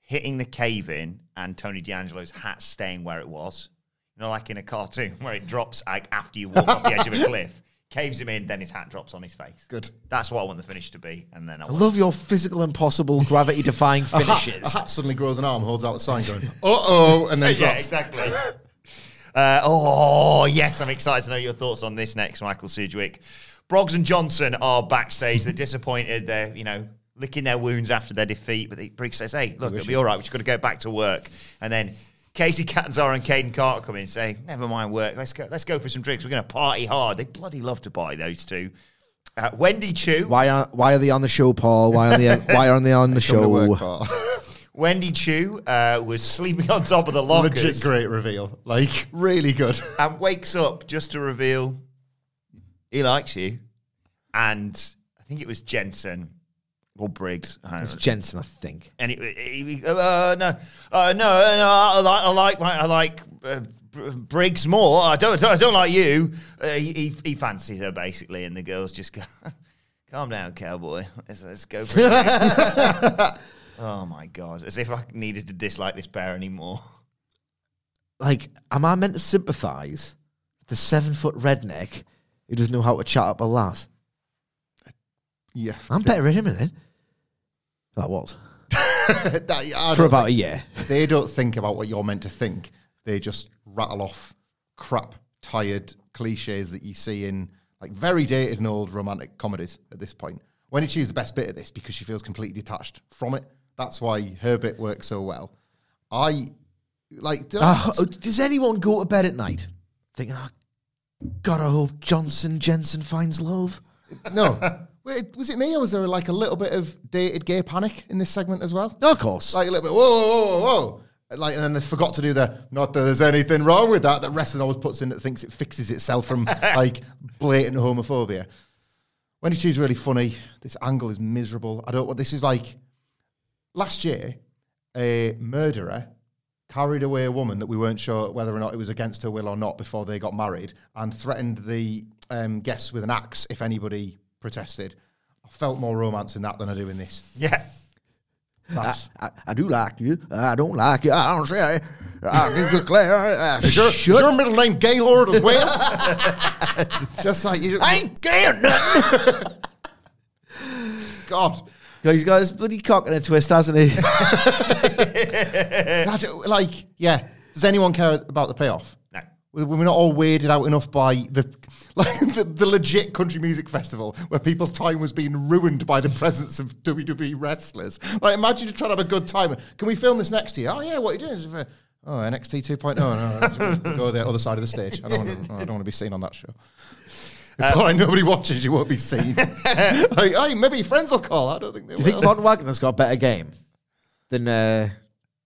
hitting the cave in and Tony D'Angelo's hat staying where it was. You know, like in a cartoon where it drops like after you walk off the edge of a cliff. Caves him in, then his hat drops on his face. Good. That's what I want the finish to be. And then I I love your physical impossible gravity defying A hat, finishes. a hat suddenly grows an arm, holds out a sign, going, uh oh, and then yeah, drops. exactly. Uh, oh, yes, I'm excited to know your thoughts on this next, Michael Sidgwick. Briggs and Johnson are backstage. They're disappointed. They're, you know, licking their wounds after their defeat. But they, Briggs says, hey, look, it'll be all right. We've just got to go back to work. And then Kacy Catanzaro and Kayden Carter come in and say, never mind work. Let's go, let's go for some drinks. We're going to party hard. They bloody love to party, those two. Uh, Wendy Choo. Why are why are they on the show, Paul? Why are they why aren't they on the Come work, show? Wendy Choo uh, was sleeping on top of the lockers. Legit great reveal. Like, really good. and wakes up just to reveal he likes you. And I think it was Jensen or Briggs. I don't It's. Jensen, I think. And it, it- uh, no, uh, no, no, I like, I like, my, I like uh, Briggs more. I don't, I don't like you. Uh, he, he, he fancies her basically, and the girls just go, "Calm down, cowboy. Let's, let's go." For it." oh my god! As if I needed to dislike this pair anymore. Like, am I meant to sympathise with the seven foot redneck who doesn't know how to chat up a lass? Uh, yeah. I'm better at him than. That was. That- I For don't about a think- year. They don't think about what you're meant to think. They just rattle off crap, tired cliches that you see in like very dated and old romantic comedies at this point. When did she use the best bit of this because she feels completely detached from it? That's why her bit works so well. I like. Did I, Ah, does anyone go to bed at night thinking, oh, God, I hope Johnson Jensen finds love? no. Wait, was it me or was there like a little bit of dated gay panic in this segment as well? No, of course. like a little bit, whoa, whoa, whoa, whoa. Like, and then they forgot to do the, not that there's anything wrong with that, that wrestling always puts in that thinks it fixes itself from like blatant homophobia. Wendy Choo's really funny. This angle is miserable. I don't, what this is like, last year, a murderer carried away a woman that we weren't sure whether or not it was against her will or not before they got married and threatened the um, guests with an axe if anybody protested. I felt more romance in that than I do in this. Yeah. That's, I, I do like you. I don't like you. I don't say. I declare. I is, your, is your middle name Gaylord as well? Just like you. I ain't gay or nothing. God. He's got his bloody cock in a twist, hasn't he? That's it, like, yeah. Does anyone care about the payoff? No. We- We're not all weirded out enough by the like the, the legit country music festival where people's time was being ruined by the presence of WWE wrestlers. Like, imagine you're trying to have a good time. Can we film this next year? Oh yeah, what are you doing? Oh, NXT 2.0. No, no, let's go the other side of the stage. I don't want to, I don't want to be seen on that show. It's all right. Nobody watches. You won't be seen. like, hey, maybe friends will call. I don't think they Do you will. think Von Wagner's got a better game than uh,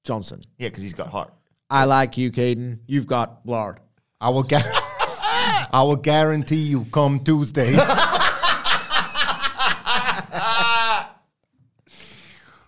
Johnson? Yeah, because he's got heart. I like you, Kayden. You've got Lord. I will get. I will guarantee you come Tuesday.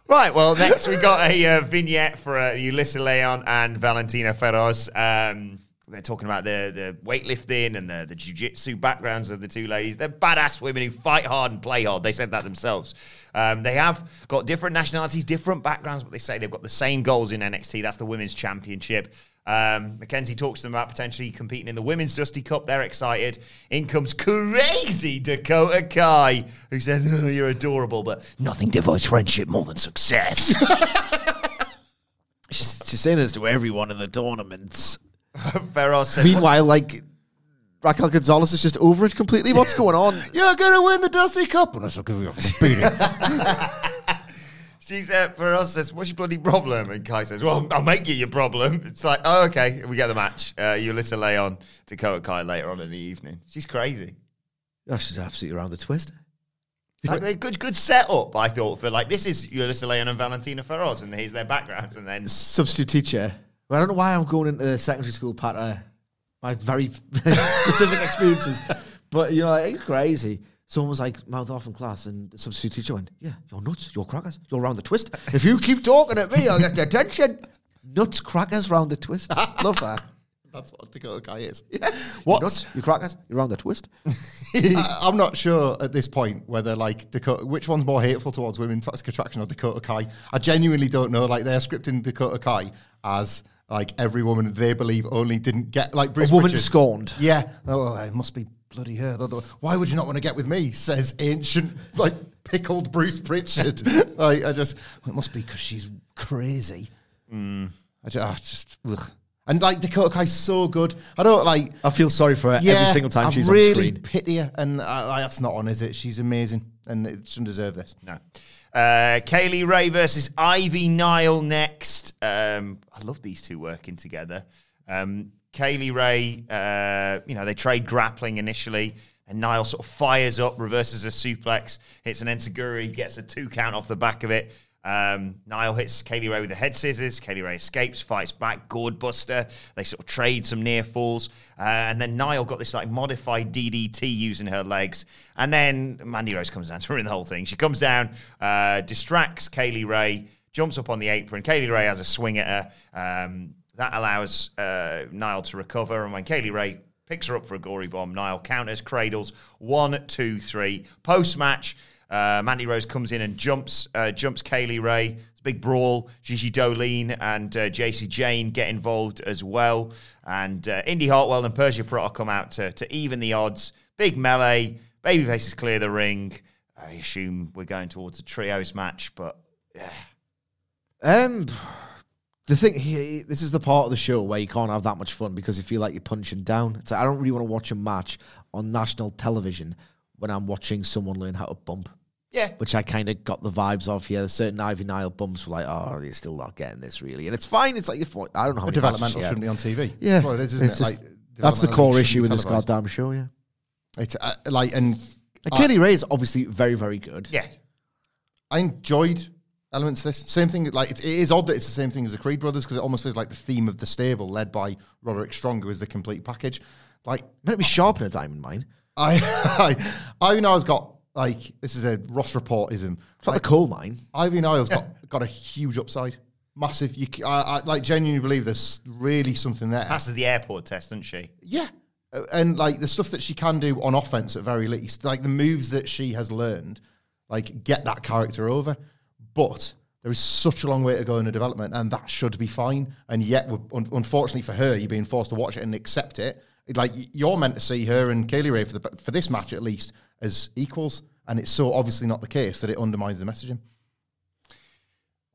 Right, well, next we got a uh, vignette for uh, Yulisa Leon and Valentina Feroz. Um, they're talking about the, the weightlifting and the, the jiu-jitsu backgrounds of the two ladies. They're badass women who fight hard and play hard. They said that themselves. Um, they have got different nationalities, different backgrounds, but they say they've got the same goals in NXT. That's the Women's Championship. Um, Mackenzie talks to them about potentially competing in the Women's Dusty Cup. They're excited. In comes crazy Dakota Kai, who says, oh, You're adorable, but nothing divides friendship more than success. She's, she's saying this to everyone in the tournaments. Meanwhile, like Raquel Gonzalez is just over it completely. What's going on? You're gonna win the Dusty Cup, and I'll give you a beating. She said, for us, says, what's your bloody problem? And Kai says, well, I'll make you your problem. It's like, oh, okay, we get the match. Uh, Yulisa Leon, Dakota Kai later on in the evening. She's crazy. Oh, she's absolutely around the twist. Like, they good, good setup, I thought, for like, this is Yulisa Leon and Valentina Feroz, and here's their backgrounds. And then, Substitute teacher. Well, I don't know why I'm going into the secondary school part of uh, my very specific experiences. But, you know, it's crazy. Someone was like mouth off in class, and the substitute teacher went, Yeah, you're nuts, you're crackers, you're round the twist. If you keep talking at me, I'll get your attention. Nuts, crackers, round the twist. Love that. That's what Dakota Kai is. You What's nuts, you crackers, you're round the twist. I, I'm not sure at this point whether like Dakota, which one's more hateful towards women, Toxic Attraction or Dakota Kai. I genuinely don't know. Like they're scripting Dakota Kai as like every woman they believe only didn't get like Bruce A woman Pritchard. scorned. Yeah. Oh, well, it must be bloody her. Why would you not want to get with me? Says ancient like pickled Bruce Pritchard. like I just it must be because she's crazy. I just, I just ugh. and like Dakota Kai's so good. I don't like. I feel sorry for her every single time I she's really on screen. pity her, and uh, that's not on, is it? She's amazing, and it shouldn't deserve this. no. Uh, Kay Lee Ray versus Ivy Nile next. Um, I love these two working together. Um, Kay Lee Ray, uh, you know, they trade grappling initially, and Nile sort of fires up, reverses a suplex, hits an enziguri, gets a two count off the back of it. Um, Nile hits Kay Lee Ray with the head scissors. Kay Lee Ray escapes, fights back, gourd buster. They sort of trade some near falls. Uh, and then Nile got this like modified DDT using her legs. And then Mandy Rose comes down to ruin the whole thing. She comes down, uh, distracts Kay Lee Ray, jumps up on the apron. Kay Lee Ray has a swing at her. Um, that allows uh, Nile to recover. And when Kay Lee Ray picks her up for a gory bomb, Nile counters, cradles. One, two, three. Post match. Uh, Mandy Rose comes in and jumps uh, jumps Kay Lee Ray. It's a big brawl. Gigi Dolin and uh, Jacy Jayne get involved as well. And uh, Indi Hartwell and Persia Pirotta come out to, to even the odds. Big melee. Babyfaces clear the ring. I assume we're going towards a trios match, but yeah. Um, the thing, he, this is the part of the show where you can't have that much fun because you feel like you're punching down. It's like, I don't really want to watch a match on national television when I'm watching someone learn how to bump. Yeah. Which I kind of got the vibes of here. There's certain Ivy Nile bumps were like, oh, you're still not getting this really, and it's fine. It's like if I don't know how many developmental shouldn't be on TV. Yeah, That's what it is, isn't It's it? just- Like, that's the core issue with this goddamn show. Yeah, It's uh, like, and and Kay Lee Ray is obviously very, very good. Yeah. I enjoyed elements of this. Same thing, like it's, it is odd that it's the same thing as the Creed brothers because it almost feels like the theme of the stable, led by Roderick Strong, who is the complete package. Like Might be sharp in a diamond mine. I, I, Ivy Nile's got like this is a Ross reportism. It's like the coal mine. Ivy Nile's got got a huge upside. massive. You, I, I, like genuinely believe there's really something there. Passes the airport test, doesn't she? Yeah. Uh, And like the stuff that she can do on offense at very least, like the moves that she has learned, like get that character over. But there is such a long way to go in her development, and that should be fine. And yet, un- unfortunately for her, you're being forced to watch it and accept it. It- Like you're meant to see her and Kay Lee Ray for the for this match at least as equals, and it's so obviously not the case that it undermines the messaging.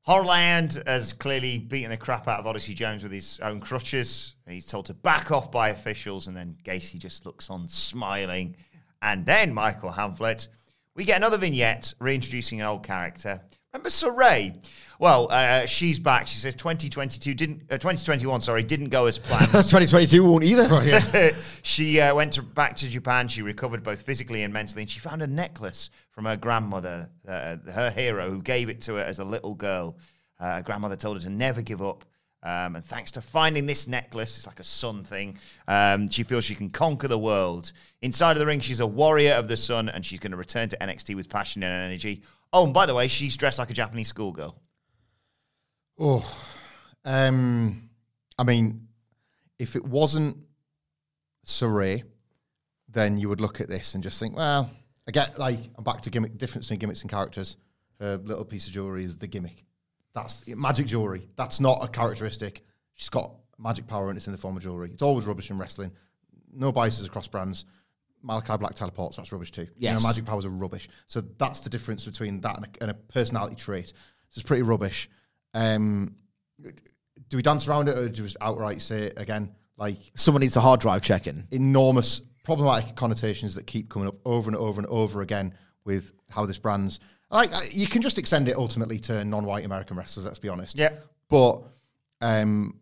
Harland has clearly beaten the crap out of Odyssey Jones with his own crutches. He's told to back off by officials, and then Gacy just looks on smiling. And then Michael Hamflett, we get another vignette reintroducing an old character. Remember Sarray? Well, uh, she's back. She says 2022 didn't, uh, 2021, sorry, didn't go as planned. 2022 won't either. she uh, went to, back to Japan. She recovered both physically and mentally, and she found a necklace from her grandmother, uh, her hero, who gave it to her as a little girl. Uh, her grandmother told her to never give up. Um, and thanks to finding this necklace, it's like a sun thing, um, she feels she can conquer the world. Inside of the ring, she's a warrior of the sun, and she's going to return to NXT with passion and energy. Oh, and by the way, she's dressed like a Japanese schoolgirl. Oh, um, I mean, if it wasn't Sarray, then you would look at this and just think, well, I get like I'm back to gimmick difference between gimmicks and characters. Her little piece of jewelry is the gimmick. That's magic jewelry. That's not a characteristic. She's got magic power and it's in the form of jewelry. It's always rubbish in wrestling. No biases across brands. Malakai Black teleports, that's rubbish too. You know, magic powers are rubbish. So that's the difference between that and a, and a personality trait. So it's pretty rubbish. Um, do we dance around it or do we just outright say it again? Like Someone needs a hard drive checking. enormous problematic connotations that keep coming up over and over and over again with how this brand's like uh, you can just extend it ultimately to non-white American wrestlers. Let's be honest. Yeah. But um,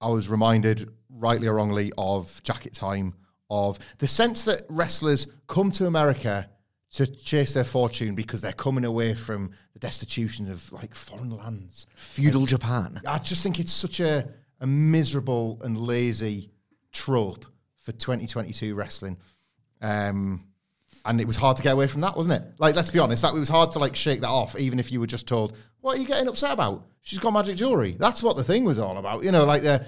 I was reminded, rightly or wrongly, of Jacket Time, of the sense that wrestlers come to America to chase their fortune because they're coming away from the destitution of like foreign lands. Feudal Japan. I just think it's such a, a miserable and lazy trope for 2022 wrestling. Um, and it was hard to get away from that, wasn't it? Like, let's be honest, that it was hard to like shake that off, even if you were just told, "What are you getting upset about? She's got magic jewelry." That's what the thing was all about, you know. Like the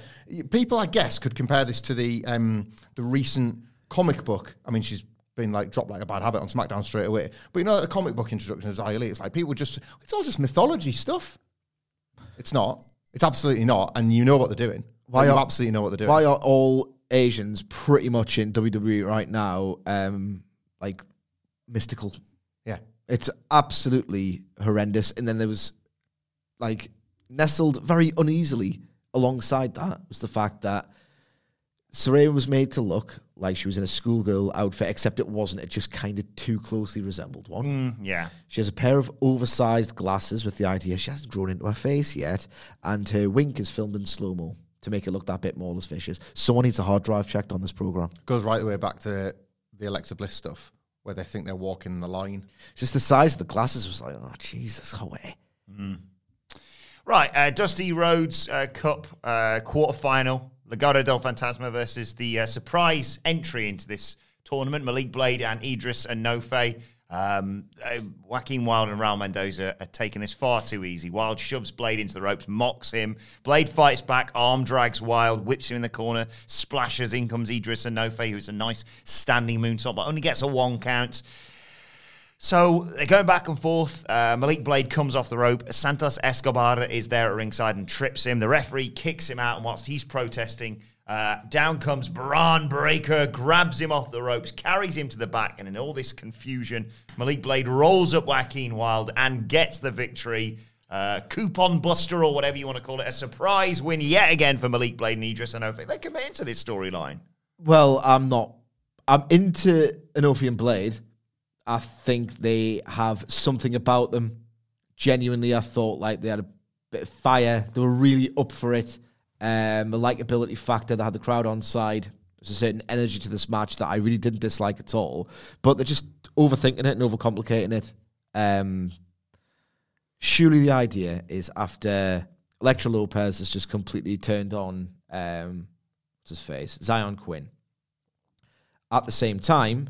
people, I guess, could compare this to the um, the recent comic book. I mean, she's been like dropped like a bad habit on SmackDown straight away. But you know, the comic book introduction of Xia it's like people just, it's all just mythology stuff. It's not. It's absolutely not. And you know what they're doing. Why you are- absolutely know what they're doing. Why are all Asians pretty much in WWE right now um, like mystical? Yeah. It's absolutely horrendous. And then there was like nestled very uneasily alongside that was the fact that Saraya was made to look like she was in a schoolgirl outfit, except it wasn't. It just kind of too closely resembled one. Mm, yeah. She has a pair of oversized glasses with the idea she hasn't grown into her face yet, and her wink is filmed in slow mo to make it look that bit more as vicious. Someone needs a hard drive checked on this program. Goes right the way back to the Alexa Bliss stuff, where they think they're walking the line. Just the size of the glasses was like, oh Jesus, away. Right, uh, Dusty Rhodes uh, Cup uh, quarterfinal. Legado del Fantasma versus the uh, surprise entry into this tournament. Malik Blade and Edris Enofé. Um, uh, Joaquin Wild and Raul Mendoza are taking this far too easy. Wild shoves Blade into the ropes, mocks him. Blade fights back, arm drags Wild, whips him in the corner, splashes. In comes Edris Enofé, who's a nice standing moonsault, but only gets a one count. So they're going back and forth. Uh, Malik Blade comes off the rope. Santos Escobar is there at ringside and trips him. The referee kicks him out, and whilst he's protesting, uh, down comes Bron Breakker, grabs him off the ropes, carries him to the back, and in all this confusion, Malik Blade rolls up Joaquin Wild and gets the victory. Uh, coupon buster or whatever you want to call it. A surprise win yet again for Malik Blade and Edris Enofé. They're committed to this storyline. Well, I'm not. I'm into Enofé and Blade. I think they have something about them. Genuinely, I thought like they had a bit of fire. They were really up for it. Um, the likability factor, they had the crowd on side. There's a certain energy to this match that I really didn't dislike at all. But they're just overthinking it and overcomplicating it. Um, surely the idea is after Elektra Lopez has just completely turned on um, what's his face? Zion Quinn. At the same time,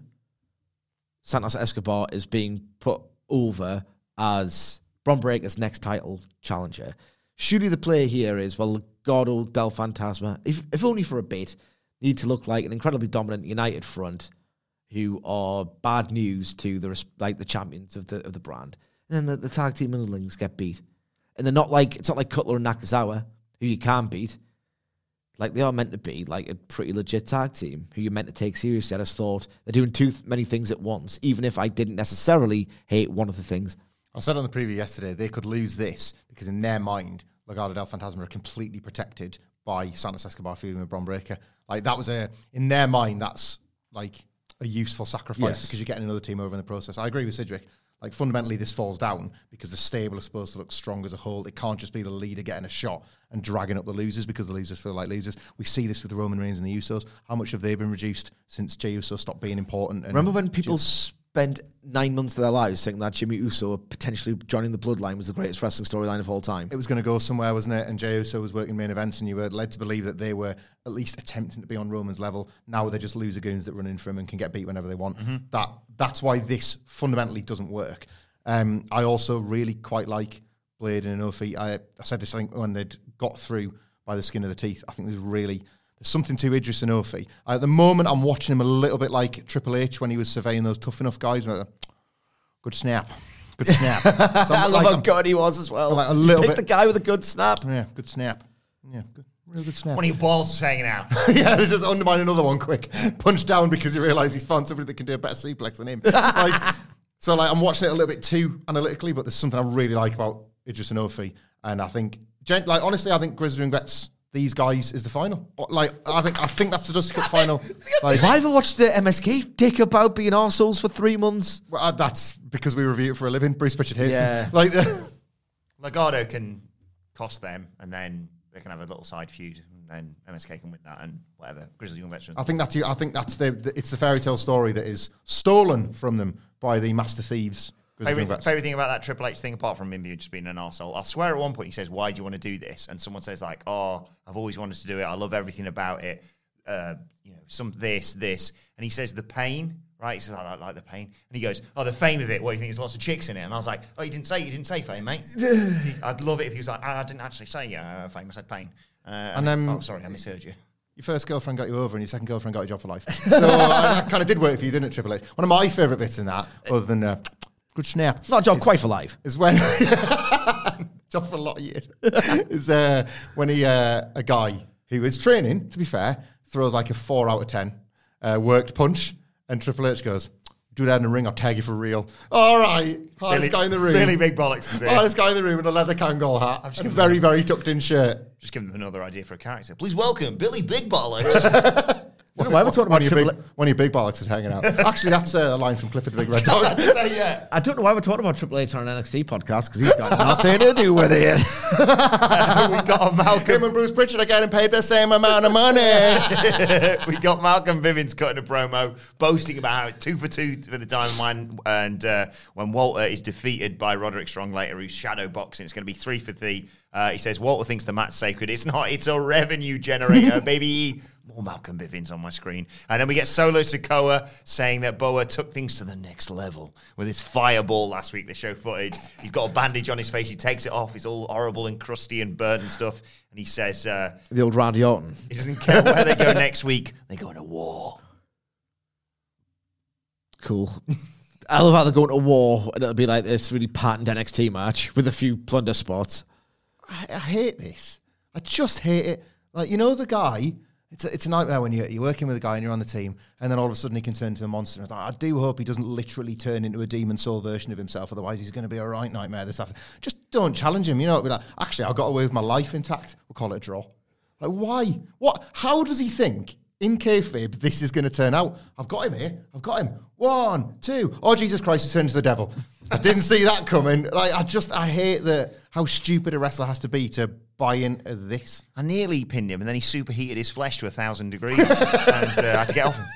Santos Escobar is being put over as Bron Breakker's next title challenger. Surely the play here is well, God old Del Fantasma, if if only for a bit, need to look like an incredibly dominant United front, who are bad news to the like the champions of the of the brand, and then the, the tag team underlings get beat, and they're not like it's not like Cutler and Nakazawa who you can beat. Like they are meant to be like a pretty legit tag team who you're meant to take seriously. I just thought they're doing too many things at once, even if I didn't necessarily hate one of the things. I said on the preview yesterday they could lose this because in their mind, Legado del Fantasma are completely protected by Santos Escobar feuding with Bron Breakker. Like that was a in their mind that's like a useful sacrifice Yes. because you're getting another team over in the process. I agree with Sidgwick. Like fundamentally, this falls down because the stable is supposed to look strong as a whole. It can't just be the leader getting a shot and dragging up the losers because the losers feel like losers. We see this with the Roman Reigns and the Usos. How much have they been reduced since Jey Uso stopped being important? And Remember when people spent nine months of their lives saying that Jimmy Uso potentially joining the bloodline was the greatest wrestling storyline of all time? it was going to go somewhere, wasn't it? And Jey Uso was working main events, and you were led to believe that they were at least attempting to be on Roman's level. Now they're just loser goons that run in for him and can get beat whenever they want. That that's why this fundamentally doesn't work. Um, I also really quite like Blade and Enofé. I, I said this I think when they'd got through by the skin of the teeth. I think there's really there's something to Edris Enofé. At the moment, I'm watching him a little bit like Triple H when he was surveying those tough enough guys. Where, Good snap. Good snap. So I'm I love like- how I'm- good he was as well. Like a little Pick bit- the guy with a good snap. yeah, good snap. Yeah, good, real good snap. One of your balls is hanging out. yeah, they just undermine another one quick. Punch down because he realised he's found somebody that can do a better suplex than him. like, so like I'm watching it a little bit too analytically, but there's something I really like about Idris Inofi, and I think, gen- like honestly, I think Grizzly and Vets these guys is the final. Like I think I think that's the Dusty Cup final. Like Why have I watched the MSK dick about being arseholes for three months? well, uh, that's because we review it for a living. Bruce Pritchard hates Yeah. them. Like Legado can cost them, and then they can have a little side feud, and then MSK can win that, and whatever. Grizzled Young Veterans. I think that's you. I think that's the, the it's the fairy tale story that is stolen from them by the master thieves. Grizzly Young Favorite, Vets. favorite thing about that Triple H thing, apart from him just being an arsehole, I swear at one point he says, Why do you want to do this? And someone says, like, Oh, I've always wanted to do it. I love everything about it. Uh, you know, some this, this. And he says, The pain, right? He says, I like, like the pain. And he goes, Oh, the fame of it. What do you think? There's lots of chicks in it. And I was like, Oh, you didn't say, you didn't say fame, mate. I'd love it if he was like, "Ah, I didn't actually say uh, fame. I said pain. Uh, and um, oh, sorry, I misheard you. your first girlfriend got you over and your second girlfriend got you a job for life. So uh, that kind of did work for you, didn't it, Triple H? One of my favourite bits in that, other than uh, good snap, Not a job quite for life. is when job for a lot of years is uh, when he uh, a guy who is training. To be fair, throws like a four out of ten uh, worked punch, and Triple H goes. Do that in the ring, I'll tag you for real. All right. Hardest guy in the room. Really big bollocks is it? Hardest guy in the room in a leather Kangol hat just and a gonna- very, very tucked in shirt. Just give him another idea for a character. Please welcome Billy Big Bollocks. I don't know why we're talking One about of, your big, one of your big bollocks is hanging out. Actually, that's uh, a line from Clifford the Big Red Dog. yeah. I don't know why we're talking about Triple H on an NXT podcast because he's got nothing to do with it. we got Malcolm. and Bruce Pritchard are getting paid the same amount of money. we got Malcolm Bivens cutting a promo, boasting about how it's two for two for the Diamond Mine, and uh, when Walter is defeated by Roderick Strong later, who's shadow boxing, it's going to be three for three. Uh, he says Walter thinks the mat's sacred. It's not. It's a revenue generator, baby. More Malcolm Bivens on my screen, and then we get Solo Sikoa saying that Boa took things to the next level with his fireball last week. They show footage. He's got a bandage on his face. He takes it off. He's all horrible and crusty and burnt and stuff. And he says. Uh, the old Randy Orton. he doesn't care where they go next week. They go into war. Cool. I love how they're going to war and it'll be like this really patterned NXT match with a few plunder spots. I, I hate this. I just hate it. Like you know the guy. It's a, it's a nightmare when you're, you're working with a guy and you're on the team, and then all of a sudden he can turn into a monster. And I do hope he doesn't literally turn into a demon soul version of himself. Otherwise, he's going to be a right nightmare this afternoon. Just don't challenge him. You know, be like, actually, I got away with my life intact. We'll call it a draw. Like, why? What? How does he think in kayfabe this is going to turn out? I've got him here. I've got him. One, two. Oh Jesus Christ! He turned into the devil. I didn't see that coming. Like, I just, I hate that how stupid a wrestler has to be to buy into this. I nearly pinned him, and then he superheated his flesh to a thousand degrees, and uh, I had to get off him.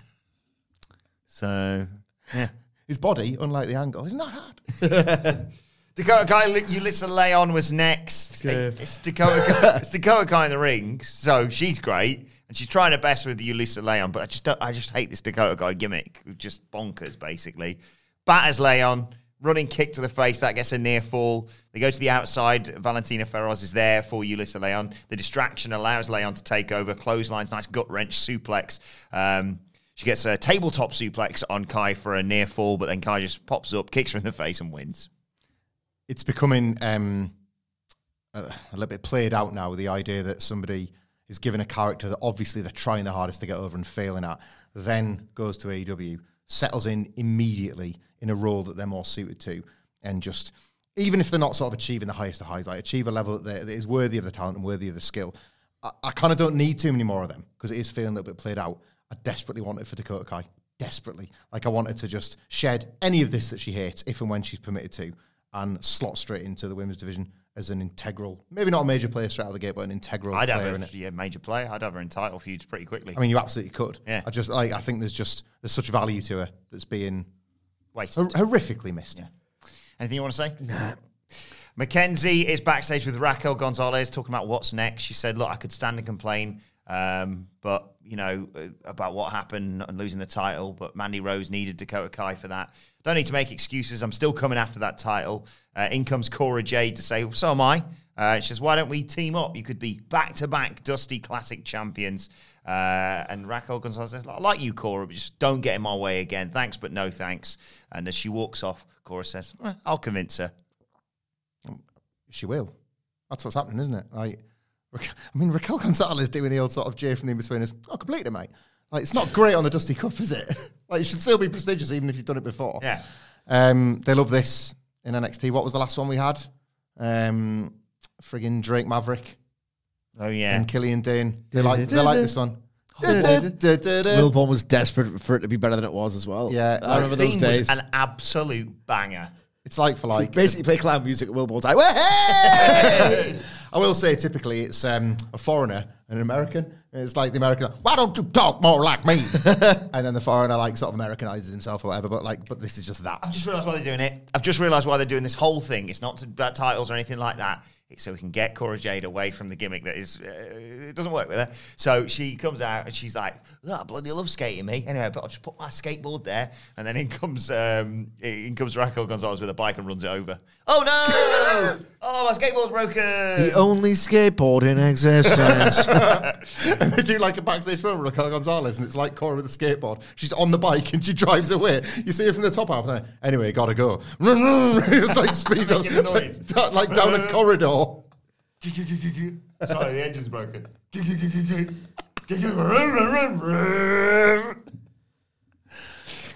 So, yeah. His body, unlike the angle, is not hard. Dakota Kai, Yulisa Leon was next. It's Dakota, Kai- it's Dakota Kai in the ring, so she's great, and she's trying her best with Yulisa Leon. But I just, don't, I just hate this Dakota guy gimmick, just bonkers, basically. Batters Leon, running kick to the face that gets a near fall. They go to the outside. Valentina Feroz is there for Yulisa Leon. The distraction allows Leon to take over. Clotheslines, nice gut wrench suplex. Um, she gets a tabletop suplex on Kai for a near fall, but then Kai just pops up, kicks her in the face, and wins. it's becoming um, a, a little bit played out now the idea that somebody is given a character that obviously they're trying their hardest to get over and failing at, then goes to AEW, settles in immediately in a role that they're more suited to, and just even if they're not sort of achieving the highest of highs, like achieve a level that, that is worthy of the talent and worthy of the skill. I, I kind of don't need too many more of them because it is feeling a little bit played out. I desperately want it for Dakota Kai. Desperately. Like I wanted to just shed any of this that she hates if and when she's permitted to and slot straight into the women's division as an integral, maybe not a major player straight out of the gate, but an integral I'd player have in a yeah, major player. I'd have her in title feuds pretty quickly. I mean, you absolutely could. Yeah. I just like I think there's just there's such value to her that's being Wasted. hor- horrifically missed. Anything you want to say? Nah. Mackenzie is backstage with Raquel Gonzalez talking about what's next. She said, "Look, I could stand and complain, um, but you know uh, about what happened and losing the title. But Mandy Rose needed Dakota Kai for that. Don't need to make excuses. I'm still coming after that title." Uh, in comes Cora Jade to say, well, "So am I." Uh, she says, "Why don't we team up? You could be back to back Dusty Classic champions." Uh, and Raquel Gonzalez says, "I like you, Cora, but just don't get in my way again. Thanks, but no thanks." And as she walks off, Cora says, "Eh, "I'll convince her." She will. That's what's happening, isn't it? Like, I mean, Raquel Gonzalez doing the old sort of J from the in between us. Oh, completely, mate. Like, it's not great on the Dusty Cup, is it? like, it should still be prestigious, even if you've done it before. Yeah. Um, they love this in NXT. What was the last one we had? Um, friggin' Drake Maverick Oh yeah. and Killian Dain. They like they like this one. Wilborn was desperate for it to be better than it was as well. Yeah, I remember those days. an absolute banger. It's like for like. Basically, play clown music at Wilborn's like, hey! I will say, typically, it's um, a foreigner, an American. It's like the American, why don't you talk more like me? and then the foreigner, like, sort of Americanizes himself or whatever. But like, but this is just that. I've just realised why they're doing it. I've just realised why they're doing this whole thing. It's not to, about titles or anything like that. So we can get Cora Jade away from the gimmick that is uh, it doesn't work with her. So she comes out and she's like, oh, "I bloody love skating me." Anyway, but I'll just put my skateboard there, and then in comes um, in comes Raquel Gonzalez with a bike and runs it over. Oh no! oh, my skateboard's broken. the only skateboard in existence. and they do like a backstage film with Raquel Gonzalez, and it's like Cora with a skateboard. She's on the bike and she drives away. You see her from the top half. Then, anyway, gotta go. it's like speed up, like down a corridor. Sorry, the engine's broken.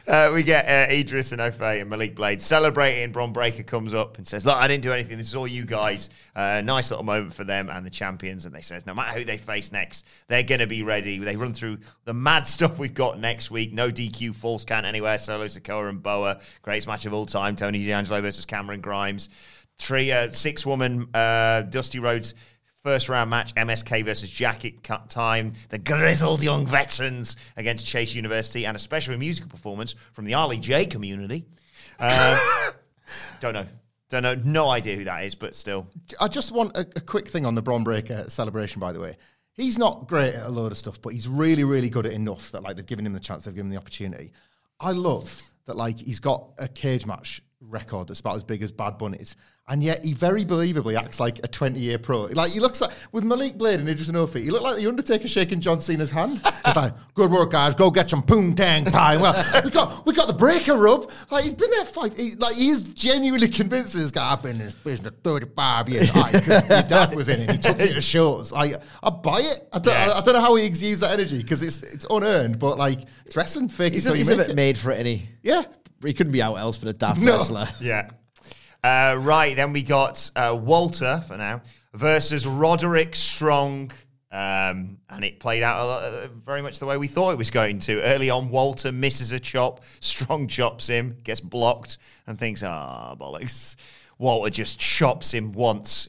Uh, we get uh, Edris Enofé and Malik Blade celebrating. Bron Breakker comes up and says, "Look, I didn't do anything. This is all you guys." Uh, nice little moment for them and the champions. And they says, no matter who they face next, they're going to be ready. They run through the mad stuff we've got next week. No DQ, false count anywhere. Solo Sikoa and Boa, greatest match of all time. Tony D'Angelo versus Cameron Grimes. Three, uh, six woman uh, Dusty Rhodes First round match, MSK versus Jacket Cut Time, the grizzled young veterans against Chase University, and a special musical performance from the Arlie J community. Um, don't know. Don't know. No idea who that is, but still. I just want a, a quick thing on the Bron Breakker celebration, by the way. He's not great at a load of stuff, but he's really, really good at enough that like they've given him the chance, they've given him the opportunity. I love that like he's got a cage match record that's about as big as Bad Bunny's, and yet he very believably acts like a 20 year pro. Like he looks like with Malik Blade and Edris Enofé, he looked like the Undertaker shaking John Cena's hand. It's like, good work, guys. Go get some poontang pie. Well, we got we got the breaker rub. Like he's been there five. He, like he is genuinely convinced this guy. I've been in this business 35 years. Aye, 'cause your dad was in it. He took me to shows. Like I buy it. I don't, Yeah. I, I don't know how he exudes that energy because it's it's unearned, but like it's wrestling. Fake he's it a, he's a bit it. made for it, and he Yeah. he couldn't be out else but a daft No. wrestler. Yeah. Uh, right, then we got uh, Walter for now versus Roderick Strong. Um, and it played out a lot, uh, very much the way we thought it was going to. Early on, Walter misses a chop. Strong chops him, gets blocked, and thinks, ah, bollocks. Walter just chops him once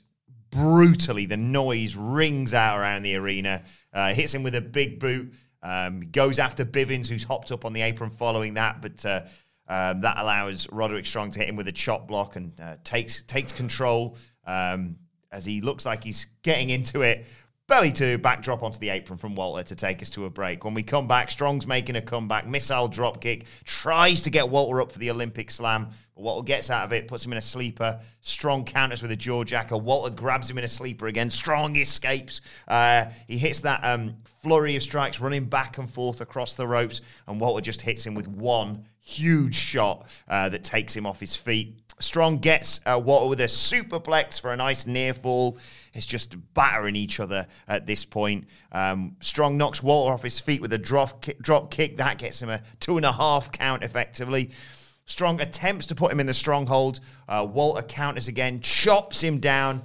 brutally. The noise rings out around the arena, uh, hits him with a big boot, um, goes after Bivens, who's hopped up on the apron following that, but uh, um, that allows Roderick Strong to hit him with a chop block and uh, takes takes control um, as he looks like he's getting into it. Belly to backdrop onto the apron from Walter to take us to a break. When we come back, Strong's making a comeback. Missile drop kick. Tries to get Walter up for the Olympic slam. But Walter gets out of it, puts him in a sleeper. Strong counters with a jaw jacker. Walter grabs him in a sleeper again. Strong escapes. Uh, he hits that um, flurry of strikes, running back and forth across the ropes. And Walter just hits him with one huge shot uh, that takes him off his feet. Strong gets uh, Walter with a superplex for a nice near fall. It's just battering each other at this point. Um, Strong knocks Walter off his feet with a drop kick, drop kick. That gets him a two and a half count effectively. Strong attempts to put him in the stronghold. Uh, Walter counters again, chops him down.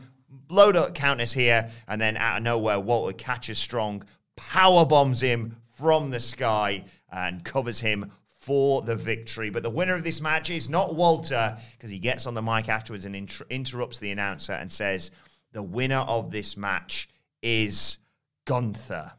Load up counters here, and then out of nowhere, Walter catches Strong, power bombs him from the sky, and covers him for the victory. But the winner of this match is not Walter, because he gets on the mic afterwards and inter- interrupts the announcer and says, The winner of this match is Gunther.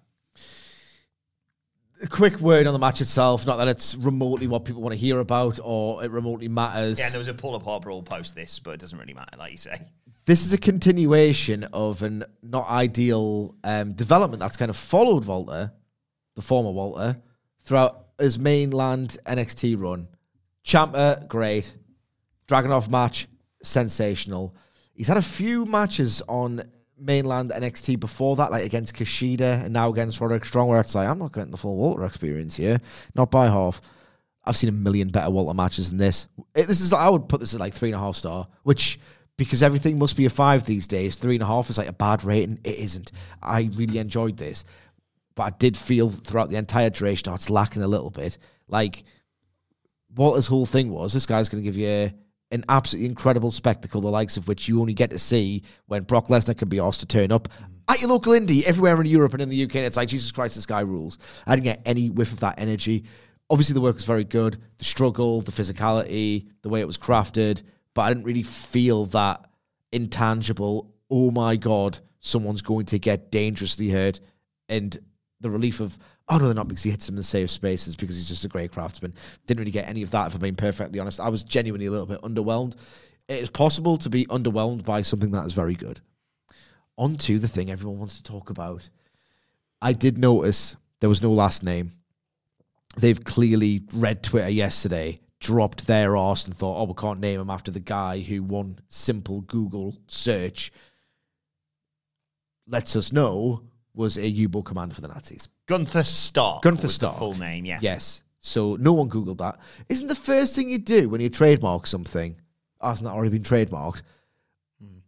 A quick word on the match itself. Not that it's remotely what people want to hear about or it remotely matters. Yeah, and there was a pull up apart brawl post this, but it doesn't really matter, like you say. this is a continuation of an not ideal um, development that's kind of followed Walter, the former Walter, throughout his mainland NXT run. Ciampa, great. Dragunov match, sensational. He's had a few matches on mainland NXT before that, like against Kushida and now against Roderick Strong, where it's like, I'm not getting the full Walter experience here, not by half. I've seen a million better Walter matches than this. It- this is, I would put this at like three and a half star, which because everything must be a five these days, three and a half is like a bad rating. It isn't. I really enjoyed this, but I did feel throughout the entire duration, oh, it's lacking a little bit. Like Walter's whole thing was this guy's going to give you an absolutely incredible spectacle, the likes of which you only get to see when Brock Lesnar can be asked to turn up mm. at your local indie everywhere in Europe and in the UK. And it's like, Jesus Christ, this guy rules. I didn't get any whiff of that energy. Obviously, the work was very good. The struggle, the physicality, the way it was crafted, but I didn't really feel that intangible, oh my God, someone's going to get dangerously hurt. And the relief of, oh no, they're not because he hits him in the safe spaces because he's just a great craftsman. Didn't really get any of that, if I'm being perfectly honest. I was genuinely a little bit underwhelmed. It is possible to be underwhelmed by something that is very good. On to the thing everyone wants to talk about. I did notice there was no last name. They've clearly read Twitter yesterday, dropped their arse and thought, oh, we can't name him after the guy who one simple Google search lets us know was a U-boat commander for the Nazis. Gunther Stark. Gunther was the Stark. full name, yeah. Yes. So no one Googled that. Isn't the first thing you do when you trademark something, oh, hasn't that already been trademarked?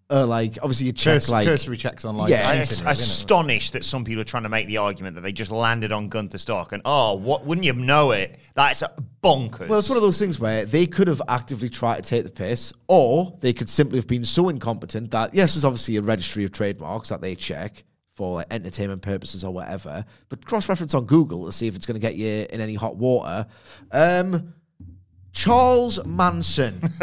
Uh, like, obviously you check, Curse, like, cursory checks on like Yeah, I'm anything, as- astonished that some people are trying to make the argument that they just landed on Gunther Stark and oh, what wouldn't you know it? That's bonkers. Well, it's one of those things where they could have actively tried to take the piss, or they could simply have been so incompetent that yes, there's obviously a registry of trademarks that they check for like, entertainment purposes or whatever, but cross-reference on Google to see if it's going to get you in any hot water. Um, Charles Manson.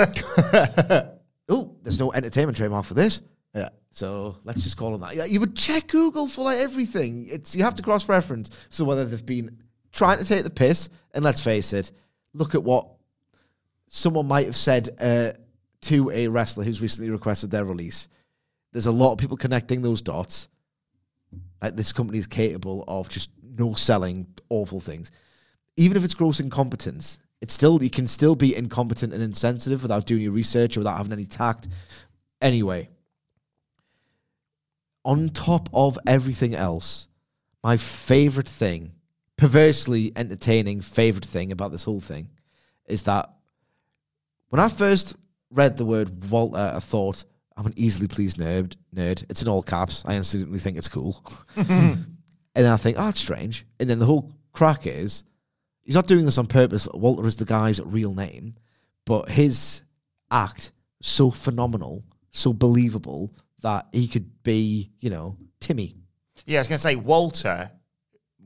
oh, there's no entertainment trademark for this. Yeah. So let's just call them that. Yeah, You would check Google for like everything. It's you have to cross reference. So whether they've been trying to take the piss, and let's face it, look at what someone might have said uh, to a wrestler who's recently requested their release. There's a lot of people connecting those dots. Like this company is capable of just no selling awful things. Even if it's gross incompetence, it's still you can still be incompetent and insensitive without doing your research or without having any tact. Anyway, on top of everything else, my favorite thing, perversely entertaining favorite thing about this whole thing, is that when I first read the word Walter, I thought, I'm an easily pleased nerd. Nerd. It's in all caps. I instantly think it's cool. and then I think, oh, it's strange. And then the whole crack is, he's not doing this on purpose. Walter is the guy's real name, but his act so phenomenal, so believable that he could be, you know, Timmy. yeah, I was going to say Walter,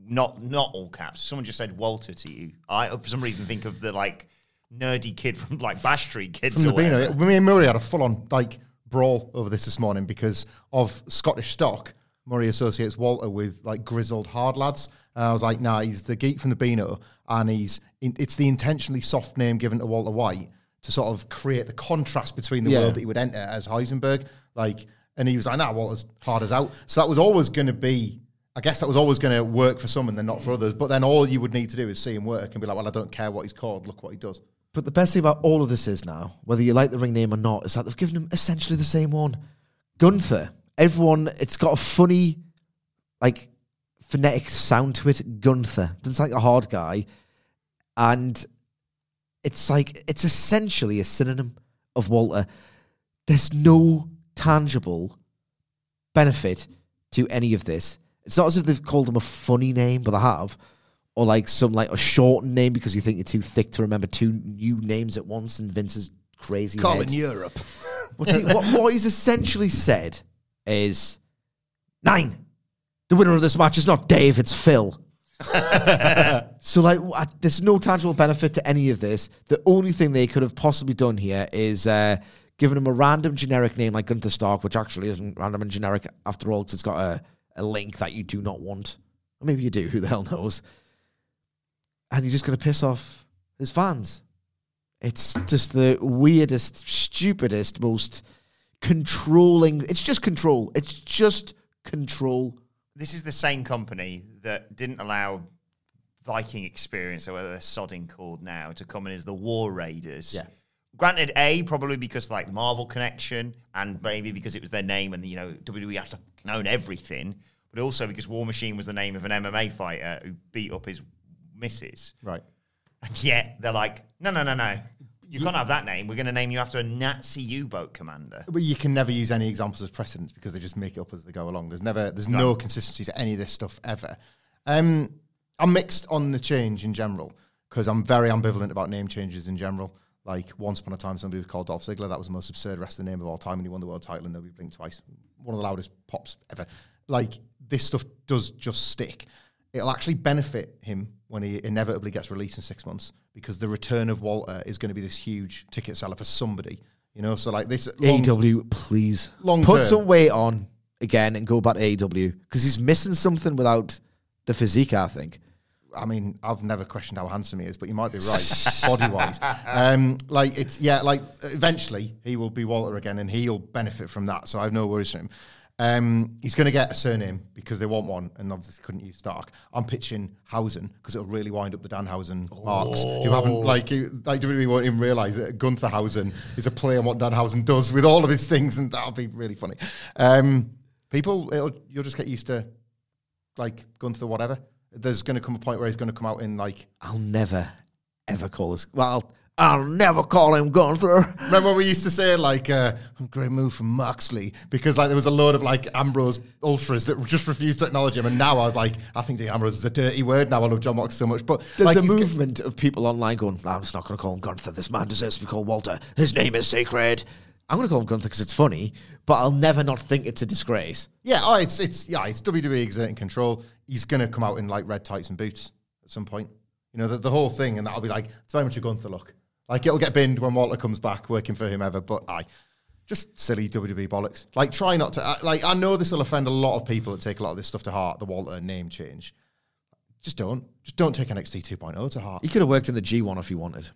not not all caps. Someone just said Walter to you. I for some reason think of the like nerdy kid from like Bash Street Kids From or the Beano, me and Murray had a full-on like brawl over this this morning because of Scottish stock. Murray associates Walter with like grizzled hard lads. And I was like, nah, he's the geek from the Beano, and he's in, it's the intentionally soft name given to Walter White to sort of create the contrast between the Yeah. world that he would enter as Heisenberg. Like, And he was like, nah, Walter's hard as out. So that was always going to be, I guess that was always going to work for some and then not for others. But then all you would need to do is see him work and be like, well, I don't care what he's called. Look what he does. But the best thing about all of this is now, whether you like the ring name or not, is that they've given him essentially the same one. Gunther. Everyone, it's got a funny, like, phonetic sound to it. Gunther. It's like a hard guy. And it's like, it's essentially a synonym of Walter. There's no tangible benefit to any of this. It's not as if they've called him a funny name, but they have. Or like some like a shortened name because you think you're too thick to remember two new names at once and Vince's crazy head. Europe. What's he, what, what he's essentially said is nine. The winner of this match is not Dave, it's Phil. so like, wha- there's no tangible benefit to any of this. The only thing they could have possibly done here is uh, given him a random generic name like Gunther Stark, which actually isn't random and generic after all, because it's got a, a link that you do not want. Or maybe you do. Who the hell knows? And you're just going to piss off his fans. It's just the weirdest, stupidest, most controlling. It's just control. It's just control. This is the same company that didn't allow Viking Experience, or whether they're sodding called now, to come in as the War Raiders. Yeah. Granted, A, probably because like the Marvel connection, and maybe because it was their name and, you know, WWE has to own everything, but also because War Machine was the name of an MMA fighter who beat up his missus. Right. And yet they're like, no, no, no, no. You can't have that name. We're going to name you after a Nazi U-boat commander. But you can never use any examples as precedents because they just make it up as they go along. There's never, there's no consistency to any of this stuff ever. Um, I'm mixed on the change in general because I'm very ambivalent about name changes in general. Like once upon a time, somebody was called Dolph Ziggler. That was the most absurd wrestling name of all time, and he won the world title, and nobody blinked twice. One of the loudest pops ever. Like this stuff does just stick. It'll actually benefit him when he inevitably gets released in six months because the return of Walter is going to be this huge ticket seller for somebody. You know, so like this long- AW, please Long put term. some weight on again and go back to AW because he's missing something without the physique. I think. I mean, I've never questioned how handsome he is, but you might be right, body wise. Um, like it's yeah, like eventually he will be Walter again, and he'll benefit from that. So I have no worries for him. Um, he's going to get a surname because they want one, and obviously couldn't use Stark. I'm pitching Hausen because it'll really wind up the Danhausen marks who haven't like you, like WWE won't even realize that Gunther Hausen is a play on what Danhausen does with all of his things, and that'll be really funny. Um, people, it'll, you'll just get used to like Gunther, whatever. There's going to come a point where he's going to come out in like. I'll never ever call this. Well, I'll never call him Gunther. Remember when we used to say like, uh, "Great move from Moxley," because like there was a load of like Ambrose ultras that just refused to acknowledge him, and now I was like, I think the Ambrose is a dirty word. Now I love John Mox so much, but There's like, a he's ge- movement of people online going, I'm just not going to call him Gunther. This man deserves to be called Walter. His name is sacred. I'm going to call him Gunther because it's funny, but I'll never not think it's a disgrace. yeah, oh, it's it's yeah, it's WWE exerting control. He's going to come out in like red tights and boots at some point. You know, the, the whole thing, and that'll be like it's very much a Gunther look. Like it'll get binned when Walter comes back working for whomever, but I just silly WWE bollocks. Like try not to. I- Like I know this will offend a lot of people that take a lot of this stuff to heart. The Walter name change. Just don't. Just don't take NXT 2.0 to heart. He could have worked in the G1 if he wanted.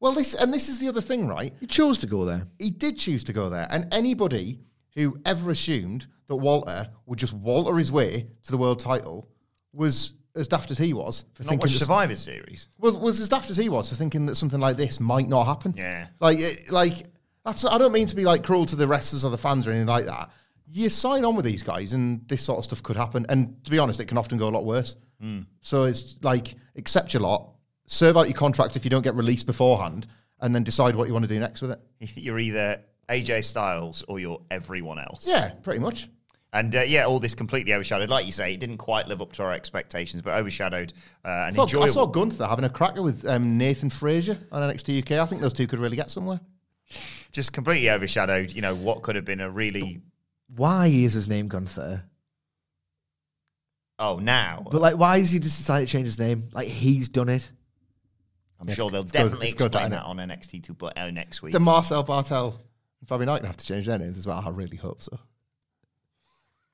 Well, this and this is the other thing, right? He chose to go there. He did choose to go there, and anybody who ever assumed that Walter would just Walter his way to the world title was as daft as he was for Not thinking watch that- Survivor Series. was, was as daft as he was for thinking that something like this might not happen. Yeah. Like, it, like that's. I don't mean to be like cruel to the wrestlers or the fans or anything like that. You sign on with these guys, and this sort of stuff could happen. And to be honest, it can often go a lot worse. Hmm. So it's like accept your lot, serve out your contract if you don't get released beforehand, and then decide what you want to do next with it. You're either AJ Styles or you're everyone else. Yeah, pretty much. And uh, yeah, all this completely overshadowed. Like you say, it didn't quite live up to our expectations, but overshadowed uh, and I, thought- I saw Gunther having a cracker with um, Nathan Frazer on NXT UK. I think those two could really get somewhere. Just completely overshadowed, you know, what could have been a really. Why is his name Gunther? Oh, now. But like, why has he just decided to change his name? Like, he's done it. I'm sure they'll definitely good, explain that, that on NXT 2.0 next week. The Marcel Barthel and Fabian Aichner have to change their names as well. I really hope so.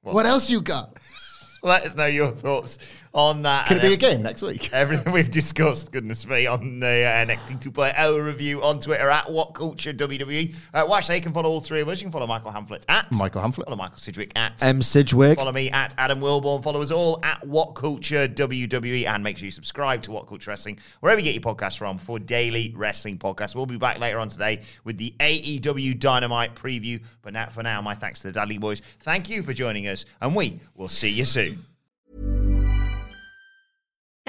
What, else you got? Let us know your thoughts on that. Can it be ev- again next week? Everything we've discussed, goodness me, on the uh, NXT 2.0 review on Twitter at WhatCulture WWE. Uh, watch, they can follow all three of us. You can follow Michael Hamflett at Michael Hamflett. Follow Michael Sidgwick at M. Sidgwick. Follow me at Adam Wilborn. Follow us all at WhatCulture WWE. And make sure you subscribe to WhatCulture Wrestling, wherever you get your podcasts from, for daily wrestling podcasts. We'll be back later on today with the AEW Dynamite preview. But now, for now, my thanks to the Dudley Boyz. Thank you for joining us, and we will see you soon.